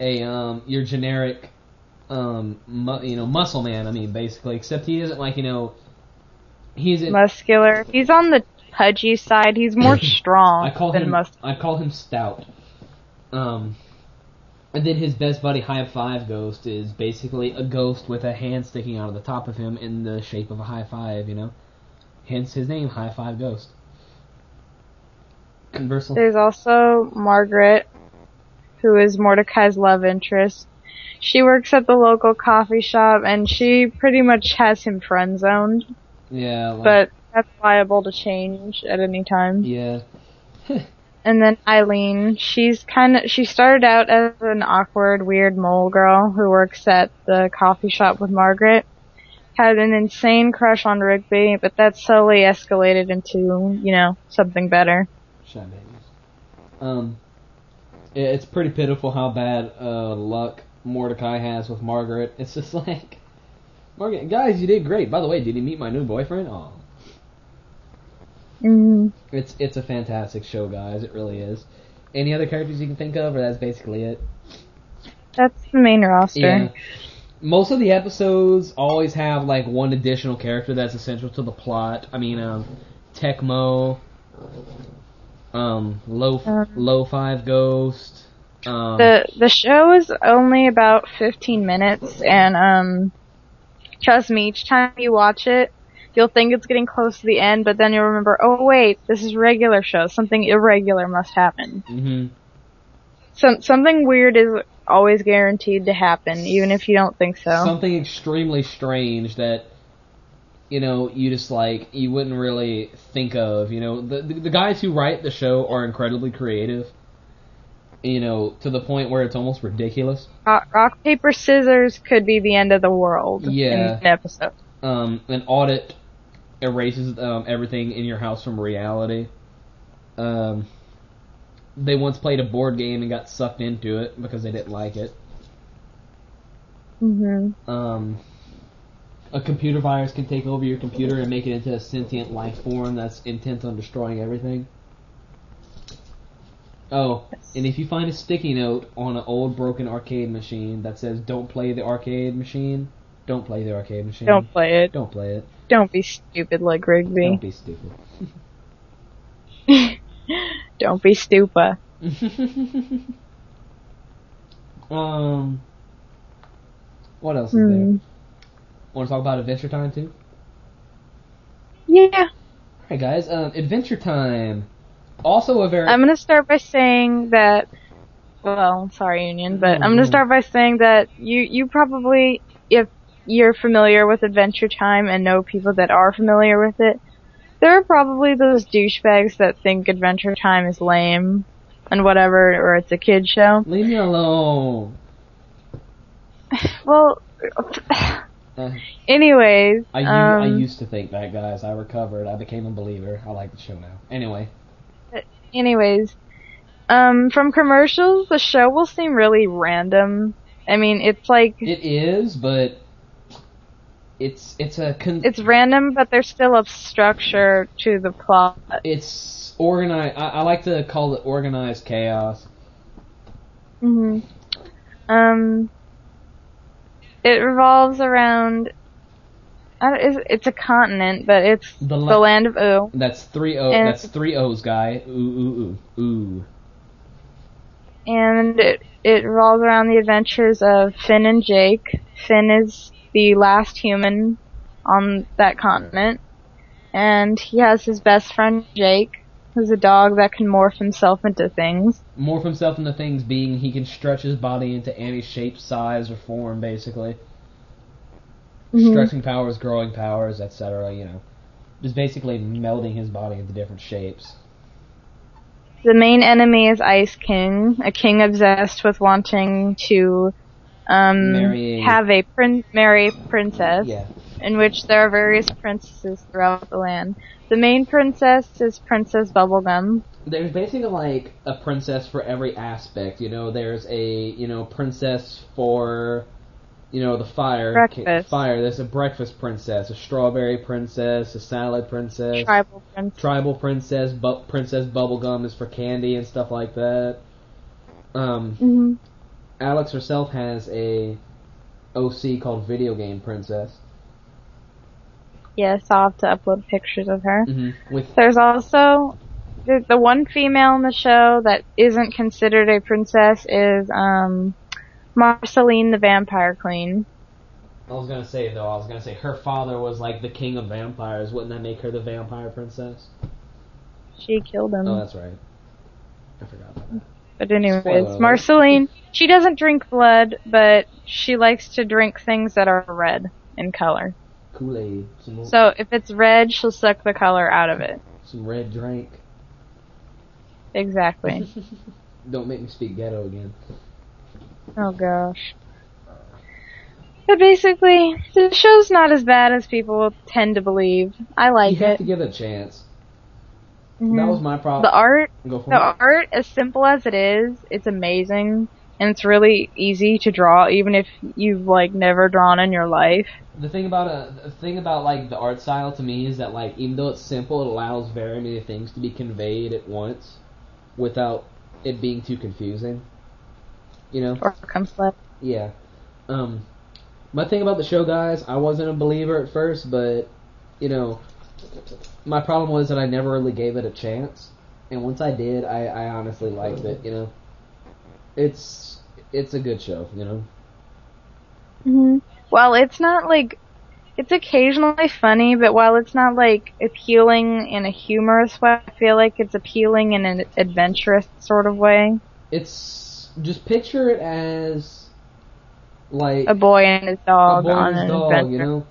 a um your generic um mu- you know muscle man. I mean basically, except he isn't like you know he's in, Muscular. He's on the pudgy side. He's more strong I call than him muscular. I call him stout. Um, and then his best buddy High Five Ghost is basically a ghost with a hand sticking out of the top of him in the shape of a high five. You know, hence his name, High Five Ghost. There's also Margaret, who is Mordecai's love interest. She works at the local coffee shop, and she pretty much has him friend zoned. yeah, like, but that's liable to change at any time. yeah, And then Eileen, she's kind of she started out as an awkward, weird mole girl who works at the coffee shop with Margaret. Had an insane crush on Rigby, but that slowly escalated into, you know, something better. Shy babies. Um, it- it's pretty pitiful how bad uh, luck Mordecai has with Margaret. It's just like, Margaret, guys, you did great. By the way, did you meet my new boyfriend? Oh, Mm, it's it's a fantastic show, guys. It really is. Any other characters you can think of, or that's basically it? that's the main roster. Yeah. Most of the episodes always have like one additional character that's essential to the plot. I mean, um, Tecmo, um, Low Um, Low Five Ghost. Um, The the show is only about 15 minutes, and um, trust me, each time you watch it, you'll think it's getting close to the end, but then you'll remember, oh wait, this is regular show. Something irregular must happen. hmm Some something weird is always guaranteed to happen, even if you don't think so. something extremely strange that you know you just like you wouldn't really think of you know the, the the guys who write the show are incredibly creative you know to the point where it's almost ridiculous rock, rock paper scissors could be the end of the world Yeah. in an episode. um an audit erases um, everything in your house from reality um they once played a board game and got sucked into it because they didn't like it hmm um, a computer virus can take over your computer and make it into a sentient life form that's intent on destroying everything. Oh, and if you find a sticky note on an old broken arcade machine that says "Don't play the arcade machine," don't play the arcade machine. Don't play it. Don't play it. Don't be stupid like Rigby. Don't be stupid. Don't be stupid. um, what else is Hmm. there? Want to talk about Adventure Time too? Yeah. Alright, guys. Um, Adventure Time. Also a very. I'm gonna start by saying that. Well, sorry, Union, but I'm Mhm. gonna start by saying that you you probably, if you're familiar with Adventure Time and know people that are familiar with it, there are probably those douchebags that think Adventure Time is lame and whatever, or it's a kid show. Leave me alone. Well, anyways, I, u- um, I used to think that, guys. I recovered. I became a believer. I like the show now. Anyway, anyways, um, from commercials, the show will seem really random. I mean, it's like it is, but it's it's a con- it's random, but there's still a structure to the plot. it's organized. I, I like to call it organized chaos. hmm Um, it revolves around. It's, it's a continent, but it's The the, land of Ooo. That's three O. And- That's three O's, guy. Ooh ooh ooh ooh. and it it revolves around the adventures of Finn and Jake. Finn is the last human on that continent, and he has his best friend Jake, who's a dog that can morph himself into things. Morph himself into things, being he can stretch his body into any shape, size, or form, basically. Mhm. Stretching powers, growing powers, etc. You know, just basically melding his body into different shapes. The main enemy is Ice King, a king obsessed with wanting to um, Marry a- have a prin- marry a princess. Yeah. In which there are various princesses throughout the land. The main princess is Princess Bubblegum. There's basically like a princess for every aspect. You know, there's a you know princess for you know the fire Breakfast. fire. There's a breakfast princess, a strawberry princess, a salad princess, Tribal princess. tribal princess, bu- princess bubblegum is for candy and stuff like that. Um, hmm Alex herself has a OC called Video Game Princess. Yes, I'll have to upload pictures of her. Mm-hmm. With There's also the, the one female in the show that isn't considered a princess is um Marceline the Vampire Queen. I was gonna say though, I was gonna say her father was like the king of vampires. Wouldn't that make her the vampire princess? She killed him. Oh, that's right. I forgot about that. But anyways, Spoiler. Marceline, she doesn't drink blood, but she likes to drink things that are red in color. Kool Aid, some So if it's red, she'll suck the color out of it. some red drink. Exactly. Don't make me speak ghetto again. oh gosh. But basically, the show's not as bad as people tend to believe. I like you have it. to give it a chance. Mhm. That was my problem. the art, the it. art, as simple as it is, it's amazing, and it's really easy to draw, even if you've like never drawn in your life. The thing about a the thing about like the art style to me is that like even though it's simple, it allows very many things to be conveyed at once, without it being too confusing. You know. Or complex. Yeah. Um, my thing about the show, guys, I wasn't a believer at first, but you know, my problem was that I never really gave it a chance, and once I did, I, I honestly liked it. You know, it's it's a good show. You know. hmm Well, it's not like it's occasionally funny, but while it's not like appealing in a humorous way, I feel like it's appealing in an adventurous sort of way. It's just picture it as like A boy and his a dog boy on and his an dog, adventure. you know.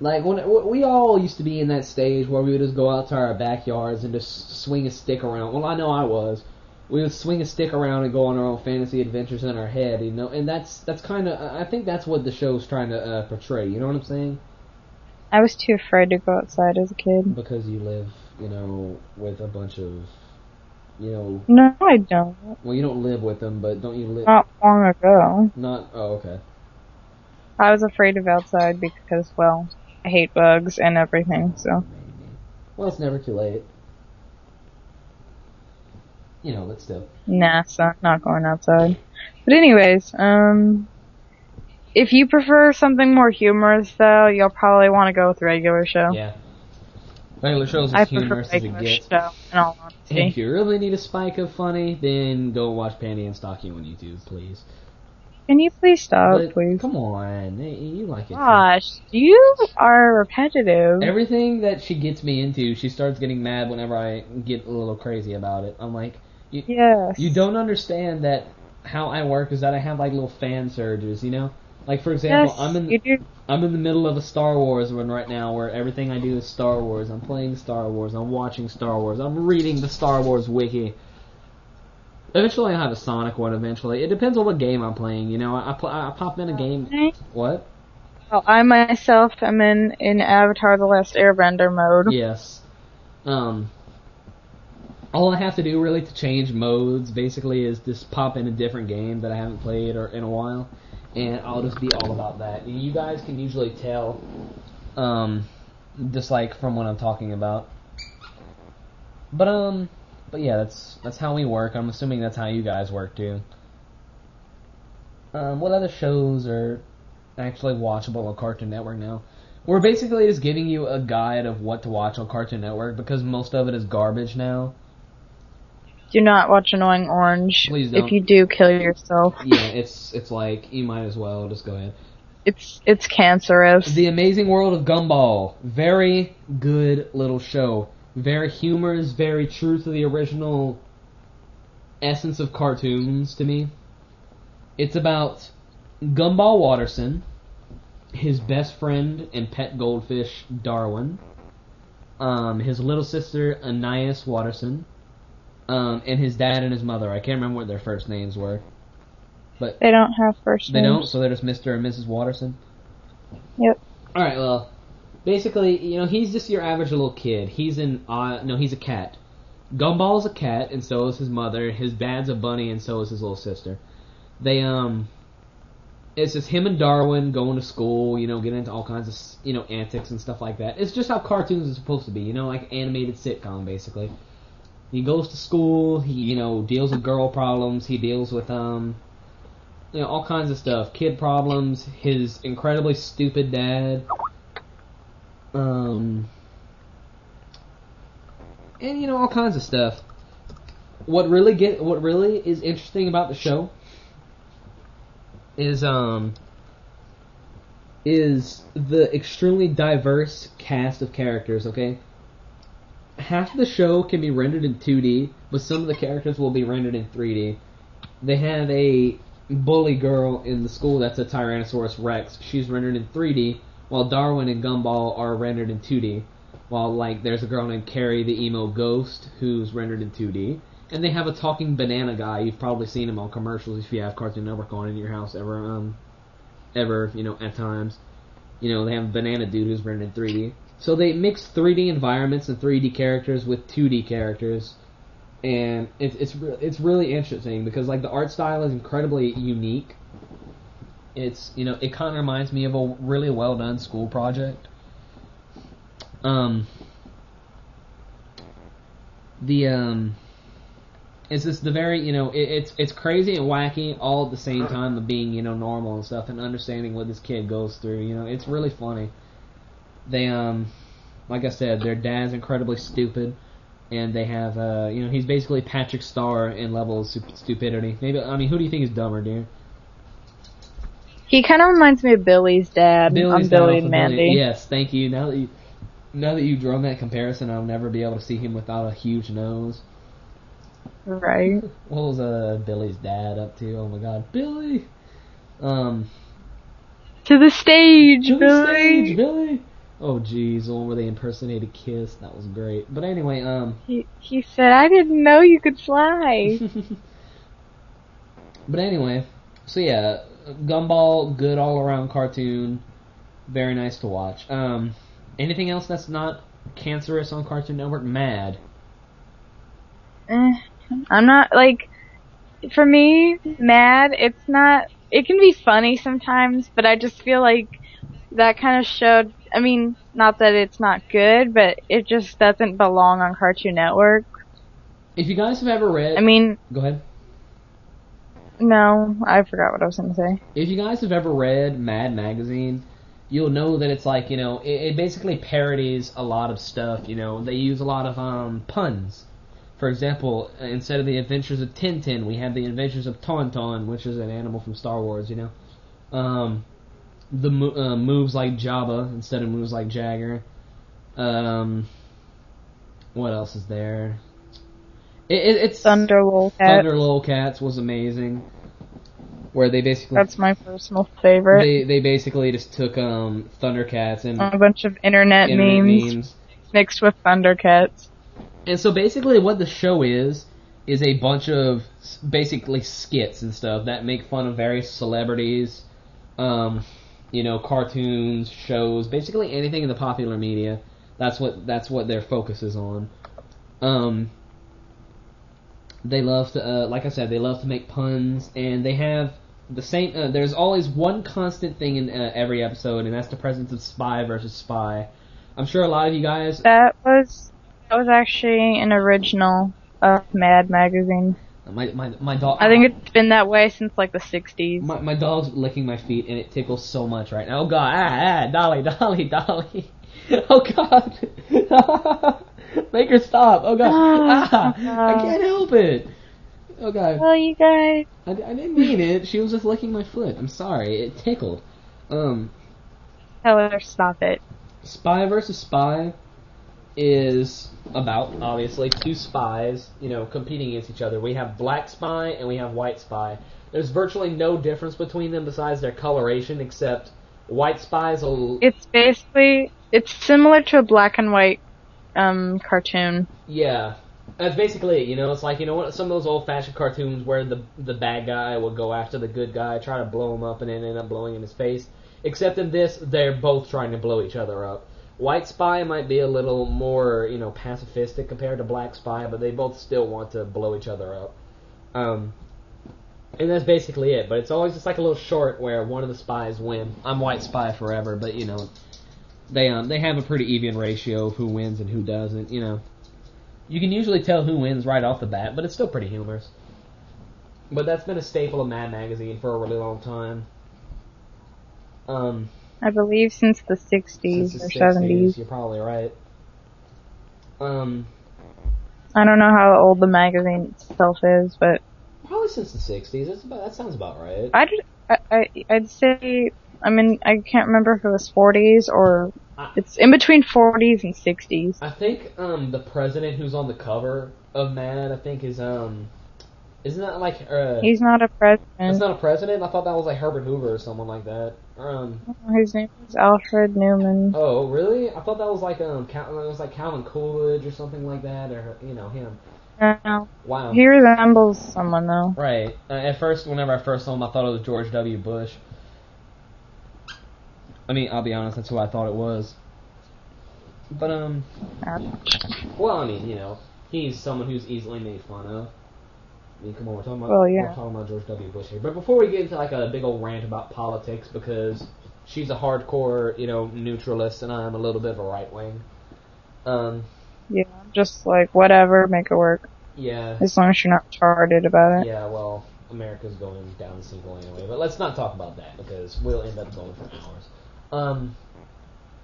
Like when we all used to be in that stage where we would just go out to our backyards and just swing a stick around. Well, I know I was. We would swing a stick around and go on our own fantasy adventures in our head, you know. And that's that's kind of I think that's what the show's trying to uh, portray. You know what I'm saying? I was too afraid to go outside as a kid. Because you live, you know, with a bunch of, you know, No, I don't. well, you don't live with them, but don't you live? Not long ago. Not. Oh, okay. I was afraid of outside because, well, I hate bugs and everything, so. Well, it's never too late. You know, but still. Nah, so not going outside. But anyways, um, if you prefer something more humorous though, you'll probably want to go with regular show. Yeah. Regular shows I as humorous as it gets. show, in all If you really need a spike of funny, then go watch Panty and Stocking on YouTube, please. Can you please stop, But please? Come on, you like it. too. Gosh, you are repetitive. Everything that she gets me into, she starts getting mad whenever I get a little crazy about it. I'm like, you, yes. you don't understand that how I work is that I have like little fan surges, you know? Like for example, Yes, I'm in do. I'm in the middle of a Star Wars one right now where everything I do is Star Wars. I'm playing Star Wars. I'm watching Star Wars. I'm reading the Star Wars wiki. Eventually, I'll have a Sonic one. Eventually, it depends on what game I'm playing. You know, I, I, pl- I pop in a game. What? Well, I myself am in, in Avatar The Last Airbender mode. Yes. Um. All I have to do really to change modes basically is just pop in a different game that I haven't played or in a while, and I'll just be all about that. And you guys can usually tell, um, just like from what I'm talking about. But um, but yeah, that's that's how we work. I'm assuming that's how you guys work too. Um, what other shows are actually watchable on Cartoon Network now? We're basically just giving you a guide of what to watch on Cartoon Network because most of it is garbage now. Do not watch Annoying Orange. Please don't. If you do, kill yourself. Yeah, it's it's like you might as well just go ahead. It's it's cancerous. The Amazing World of Gumball, very good little show. Very humorous, very true to the original essence of cartoons to me. It's about Gumball Watterson, his best friend and pet goldfish Darwin, um, his little sister Anais Watterson, um, and his dad and his mother. I can't remember what their first names were. But they don't have first They names. don't, so they're just Mr. and Mrs. Watterson. Yep. All right, well, basically, you know, he's just your average little kid. He's an uh, no, he's a cat. Gumball is a cat, and so is his mother. His dad's a bunny, and so is his little sister. They um, it's just him and Darwin going to school. You know, getting into all kinds of you know antics and stuff like that. It's just how cartoons are supposed to be. You know, like animated sitcom basically. He goes to school. He you know deals with girl problems. He deals with um, you know all kinds of stuff. Kid problems. His incredibly stupid dad. Um, and you know all kinds of stuff. What really get what really is interesting about the show is um is the extremely diverse cast of characters. Okay, half of the show can be rendered in 2D, but some of the characters will be rendered in 3D. They have a bully girl in the school that's a Tyrannosaurus Rex. She's rendered in 3D, while Darwin and Gumball are rendered in 2D. While like there's a girl named Carrie the emo ghost who's rendered in 2D, and they have a talking banana guy. You've probably seen him on commercials if you have Cartoon Network on in your house ever, um, ever you know at times. You know they have a banana dude who's rendered in 3D. So they mix 3D environments and 3D characters with 2D characters, and it's it's re- it's really interesting because like the art style is incredibly unique. It's you know it kind of reminds me of a really well done school project. Um, the um, it's just the very you know it, it's it's crazy and wacky all at the same time of being you know normal and stuff and understanding what this kid goes through. You know it's really funny. They um, like I said, their dad's incredibly stupid, and they have uh, you know he's basically Patrick Star in level of stupidity. Maybe I mean who do you think is dumber, dear? He kind of reminds me of Billy's dad. Billy's I'm Billy dad and Mandy. Yes, thank you. Now that you now that you've drawn that comparison, I'll never be able to see him without a huge nose. Right. What was uh Billy's dad up to? Oh my God, Billy! Um, To the stage, to the Billy. stage, Billy! Oh the one where they impersonated Kiss. That was great. But anyway, um, He he said, "I didn't know you could fly." but anyway, so yeah, Gumball, good all around cartoon, very nice to watch. Um, anything else that's not cancerous on Cartoon Network? Mad. Eh, I'm not like for me, Mad. It's not. It can be funny sometimes, but I just feel like that kind of showed. I mean, not that it's not good, but it just doesn't belong on Cartoon Network. If you guys have ever read, I mean, go ahead. no, I forgot what I was gonna say. If you guys have ever read Mad Magazine, you'll know that it's like you know it, it basically parodies a lot of stuff. You know, they use a lot of um, puns. For example, instead of the Adventures of Tintin, we have the Adventures of Tauntaun, which is an animal from Star Wars. You know, um, the uh, moves like Jabba instead of moves like Jagger. Um, what else is there? It, it, it's Thunder Lolcat. Thunder Lolcats was amazing, where they basically That's my personal favorite. they they basically just took um Thundercats and a bunch of internet, internet memes, memes. mixed with Thundercats. And so basically what the show is is a bunch of basically skits and stuff that make fun of various celebrities, um, you know, cartoons, shows, basically anything in the popular media. That's what that's what their focus is on. Um, they love to, uh, like I said, they love to make puns, and they have the same. Uh, there's always one constant thing in uh, every episode, and that's the presence of spy versus spy. I'm sure a lot of you guys That was that was actually an original of Mad magazine. My my my dog. I think it's been that way since like the 60s. my my dog's licking my feet and it tickles so much right now. Oh god! Ah, ah Dolly, Dolly, Dolly. Oh god! Make her stop! Oh god! Ah, I can't help it. Oh god! well, you guys, I, I didn't mean it. She was just licking my foot. I'm sorry. It tickled. Um, tell her stop it. Spy versus Spy is about obviously two spies, you know, competing against each other. We have black spy and we have white spy. There's virtually no difference between them besides their coloration, except white spies. A, It's basically it's similar to a black and white um cartoon. yeah, that's basically it. You know, it's like you know what some of those old-fashioned cartoons where the the bad guy will go after the good guy, try to blow him up, and then end up blowing in his face. Except in this, they're both trying to blow each other up. White Spy might be a little more, you know, pacifistic compared to Black Spy, but they both still want to blow each other up. Um, and that's basically it. But it's always just like a little short where one of the spies win. I'm White Spy forever, but you know, they um they have a pretty even ratio of who wins and who doesn't. You know, you can usually tell who wins right off the bat, but it's still pretty humorous. But that's been a staple of Mad Magazine for a really long time. Um, I believe since the 60s since or the 70s. You're probably right. Um, I don't know how old the magazine itself is, but probably since the '60s. That's about, that sounds about right. I'd, I, I, I'd say, I mean, I can't remember if it was 40s or, I- it's in between 40s and 60s. I think um the president who's on the cover of Mad, I think is um, isn't that like uh? He's not a That's president. not a president. I thought that was like Herbert Hoover or someone like that. Um. His name is Alfred Neuman. Oh, really? I thought that was like um, Cal- it was like Calvin Coolidge or something like that, or you know him. No, Wow. he resembles someone though. Right. Uh, at first, whenever I first saw him, I thought it was George W. Bush. I mean, I'll be honest, that's who I thought it was. But um, well, I mean, you know, he's someone who's easily made fun of. I mean, come on, we're talking about Well, yeah. we're talking about George W. Bush here. But before we get into like a big old rant about politics, because she's a hardcore, you know, neutralist, and I'm a little bit of a right wing. Um, Yeah, just like whatever, make it work. yeah, As long as you're not retarded about it. Yeah, well, America's going down the single anyway, but let's not talk about that because we'll end up going for hours. Um,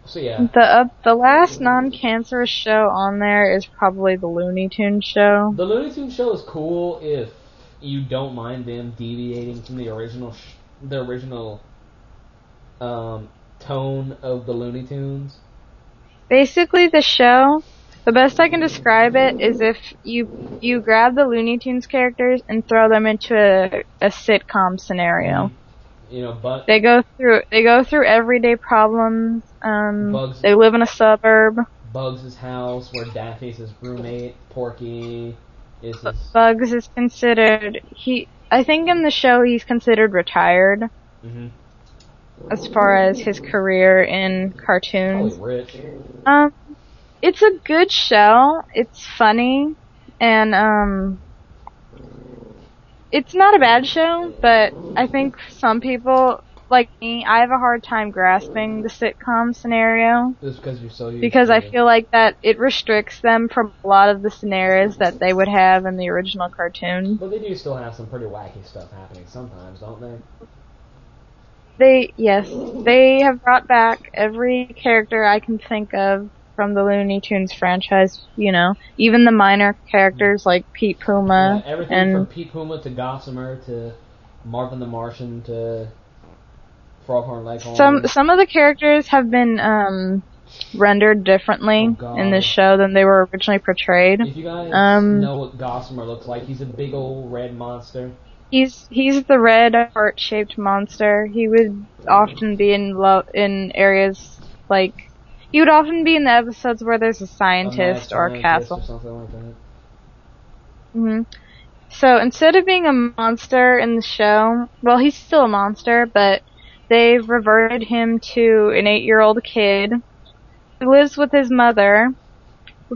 so yeah, The uh, the last non-cancerous show on there is probably the Looney Tunes show. the Looney Tunes show is cool if you don't mind them deviating from the original, sh- the original, um, tone of the Looney Tunes. Basically, the show, the best I can describe it is if you you grab the Looney Tunes characters and throw them into a, a sitcom scenario. You know, but They go through they go through everyday problems. Um, Bugs. they live in a suburb. Bugs' house, where Daffy's his roommate, Porky is his. Bugs is considered he. I think in the show he's considered retired hmm as far as his career in Probably cartoons. rich. Um, it's a good show. It's funny, and um, it's not a bad show. But I think some people, like me, I have a hard time grasping the sitcom scenario Just because you're so because I feel like that it restricts them from a lot of the scenarios that they would have in the original cartoon. But they do still have some pretty wacky stuff happening sometimes, don't they? They, yes, they have brought back every character I can think of from the Looney Tunes franchise, you know, even the minor characters like Pete Puma Yeah, everything and from Pete Puma to Gossamer to Marvin the Martian to Foghorn Leghorn. some some of the characters have been um rendered differently Oh, in this show than they were originally portrayed. if you guys um, know what Gossamer looks like, he's a big old red monster. He's he's the red heart-shaped monster. He would often be in lo- in areas like he would often be in the episodes where there's a A scientist or a castle. or something like that. hmm So instead of being a monster in the show, well, he's still a monster, but they've reverted him to an eight-year-old kid who lives with his mother,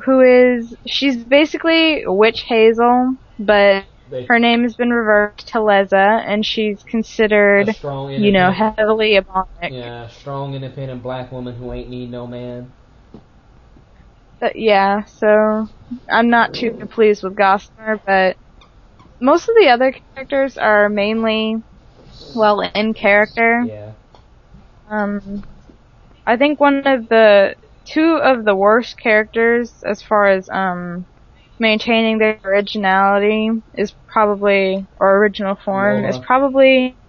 who is she's basically Witch Hazel, but They, her name has been reversed to Lezah, and she's considered, strong, you know, heavily demonic. yeah, strong, independent black woman who ain't need no man. But yeah, so I'm not too pleased with Gossamer, but most of the other characters are mainly well in character. Yeah, Um, I think one of the two of the worst characters as far as um maintaining their originality is probably or original form Lola. is probably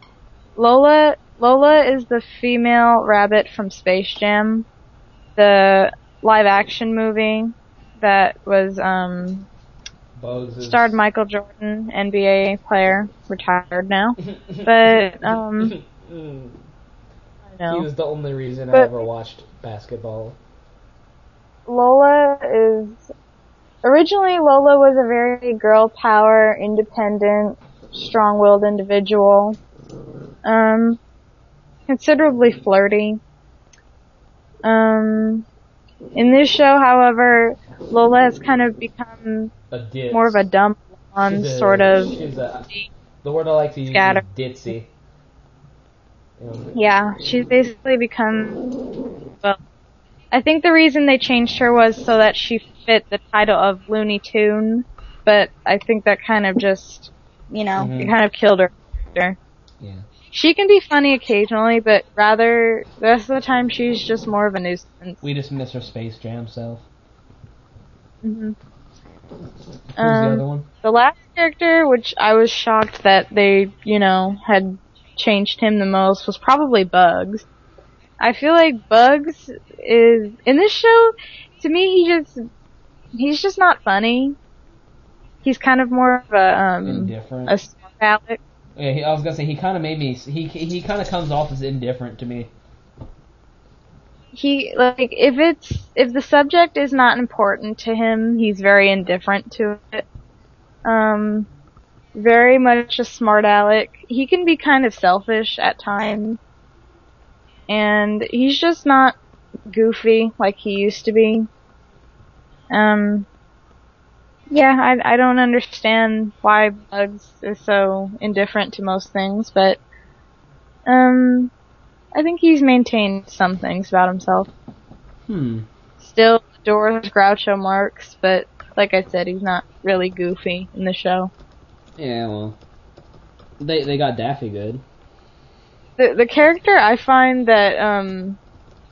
Lola. Lola is the female rabbit from Space Jam, the live action movie that was um starred Michael Jordan, NBA player, retired now. but, um. I he was the only reason I ever watched basketball. Lola is originally Lola was a very girl power, independent, strong-willed individual. Um, considerably flirty. Um, In this show, however, Lola has kind of become more of a dumb blonde, a- sort of. A, the word I like to use Scatter. is ditzy. Yeah, she's basically become. Well, I think the reason they changed her was so that she fit the title of Looney Tune, but I think that kind of just, you know, Mhm. it kind of killed her. character. yeah. She can be funny occasionally, but rather the rest of the time she's just more of a nuisance. We just miss her Space Jam self. hmm Who's the Um, other one? The last character, which I was shocked that they, you know, had changed him the most, was probably Bugs. I feel like Bugs is in this show. To me, he just he's just not funny. He's kind of more of a um Indifferent. a smart aleck. yeah, he, I was gonna say he kind of made me. He he kind of comes off as indifferent to me. He like if it's if the subject is not important to him, he's very indifferent to it. Um, very much a smart aleck. He can be kind of selfish at times, and he's just not goofy like he used to be. Um, yeah, I I don't understand why Bugs is so indifferent to most things, but um, I think he's maintained some things about himself. Hmm. Still adores Groucho Marx, but like I said, he's not really goofy in the show. Yeah, well, they they got Daffy good. The the character I find that um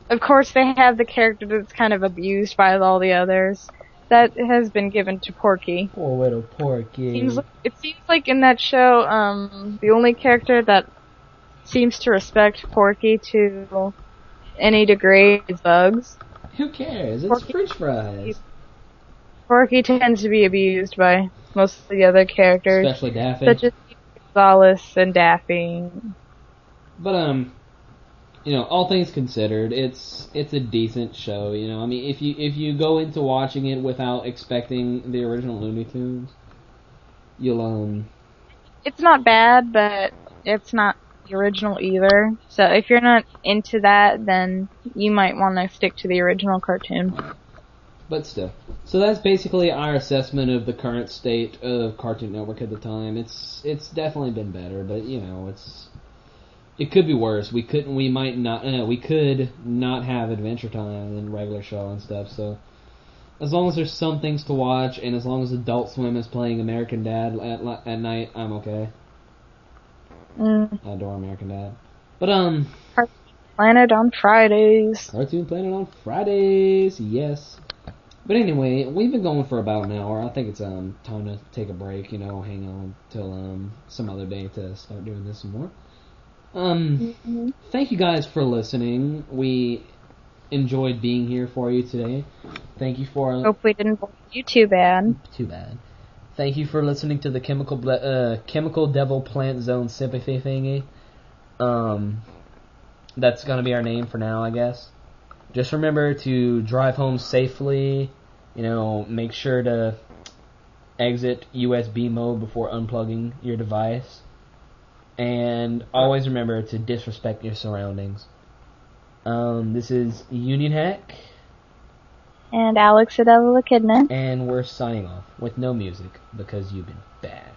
of course they have the character that's kind of abused by all the others. That has been given to Porky. Poor little Porky. Seems like, it seems like in that show, um, the only character that seems to respect Porky to any degree is Bugs. Who cares? It's Porky- French fries. Porky tends to be abused by most of the other characters, Especially Daffy. such as Gonzales and Daffy. But um, you know, all things considered, it's it's a decent show. You know, I mean, if you if you go into watching it without expecting the original Looney Tunes, you'll um, It's not bad, but it's not the original either. So if you're not into that, then you might want to stick to the original cartoon. but still. So that's basically our assessment of the current state of Cartoon Network at the time. It's it's definitely been better, but you know, it's it could be worse. We couldn't. We might not. Uh, we could not have Adventure Time and regular show and stuff. So as long as there's some things to watch, and as long as Adult Swim is playing American Dad at at night, I'm okay. Mm. I adore American Dad. But um, Planet on Fridays. Cartoon Planet on Fridays, yes. But anyway, we've been going for about an hour. I think it's um time to take a break. You know, hang on till um some other day to start doing this some more. Um, thank you guys for listening. We enjoyed being here for you today. Thank you for Hope we didn't bore you too bad. Too bad. Thank you for listening to the chemical ble- uh, chemical devil plant zone sympathy thingy. Um, that's gonna be our name for now, I guess. Just remember to drive home safely. You know, make sure to exit USB mode before unplugging your device, and always remember to disrespect your surroundings. Um, this is Union Hack, And Alex Devil Echidna. and we're signing off with no music because you've been bad.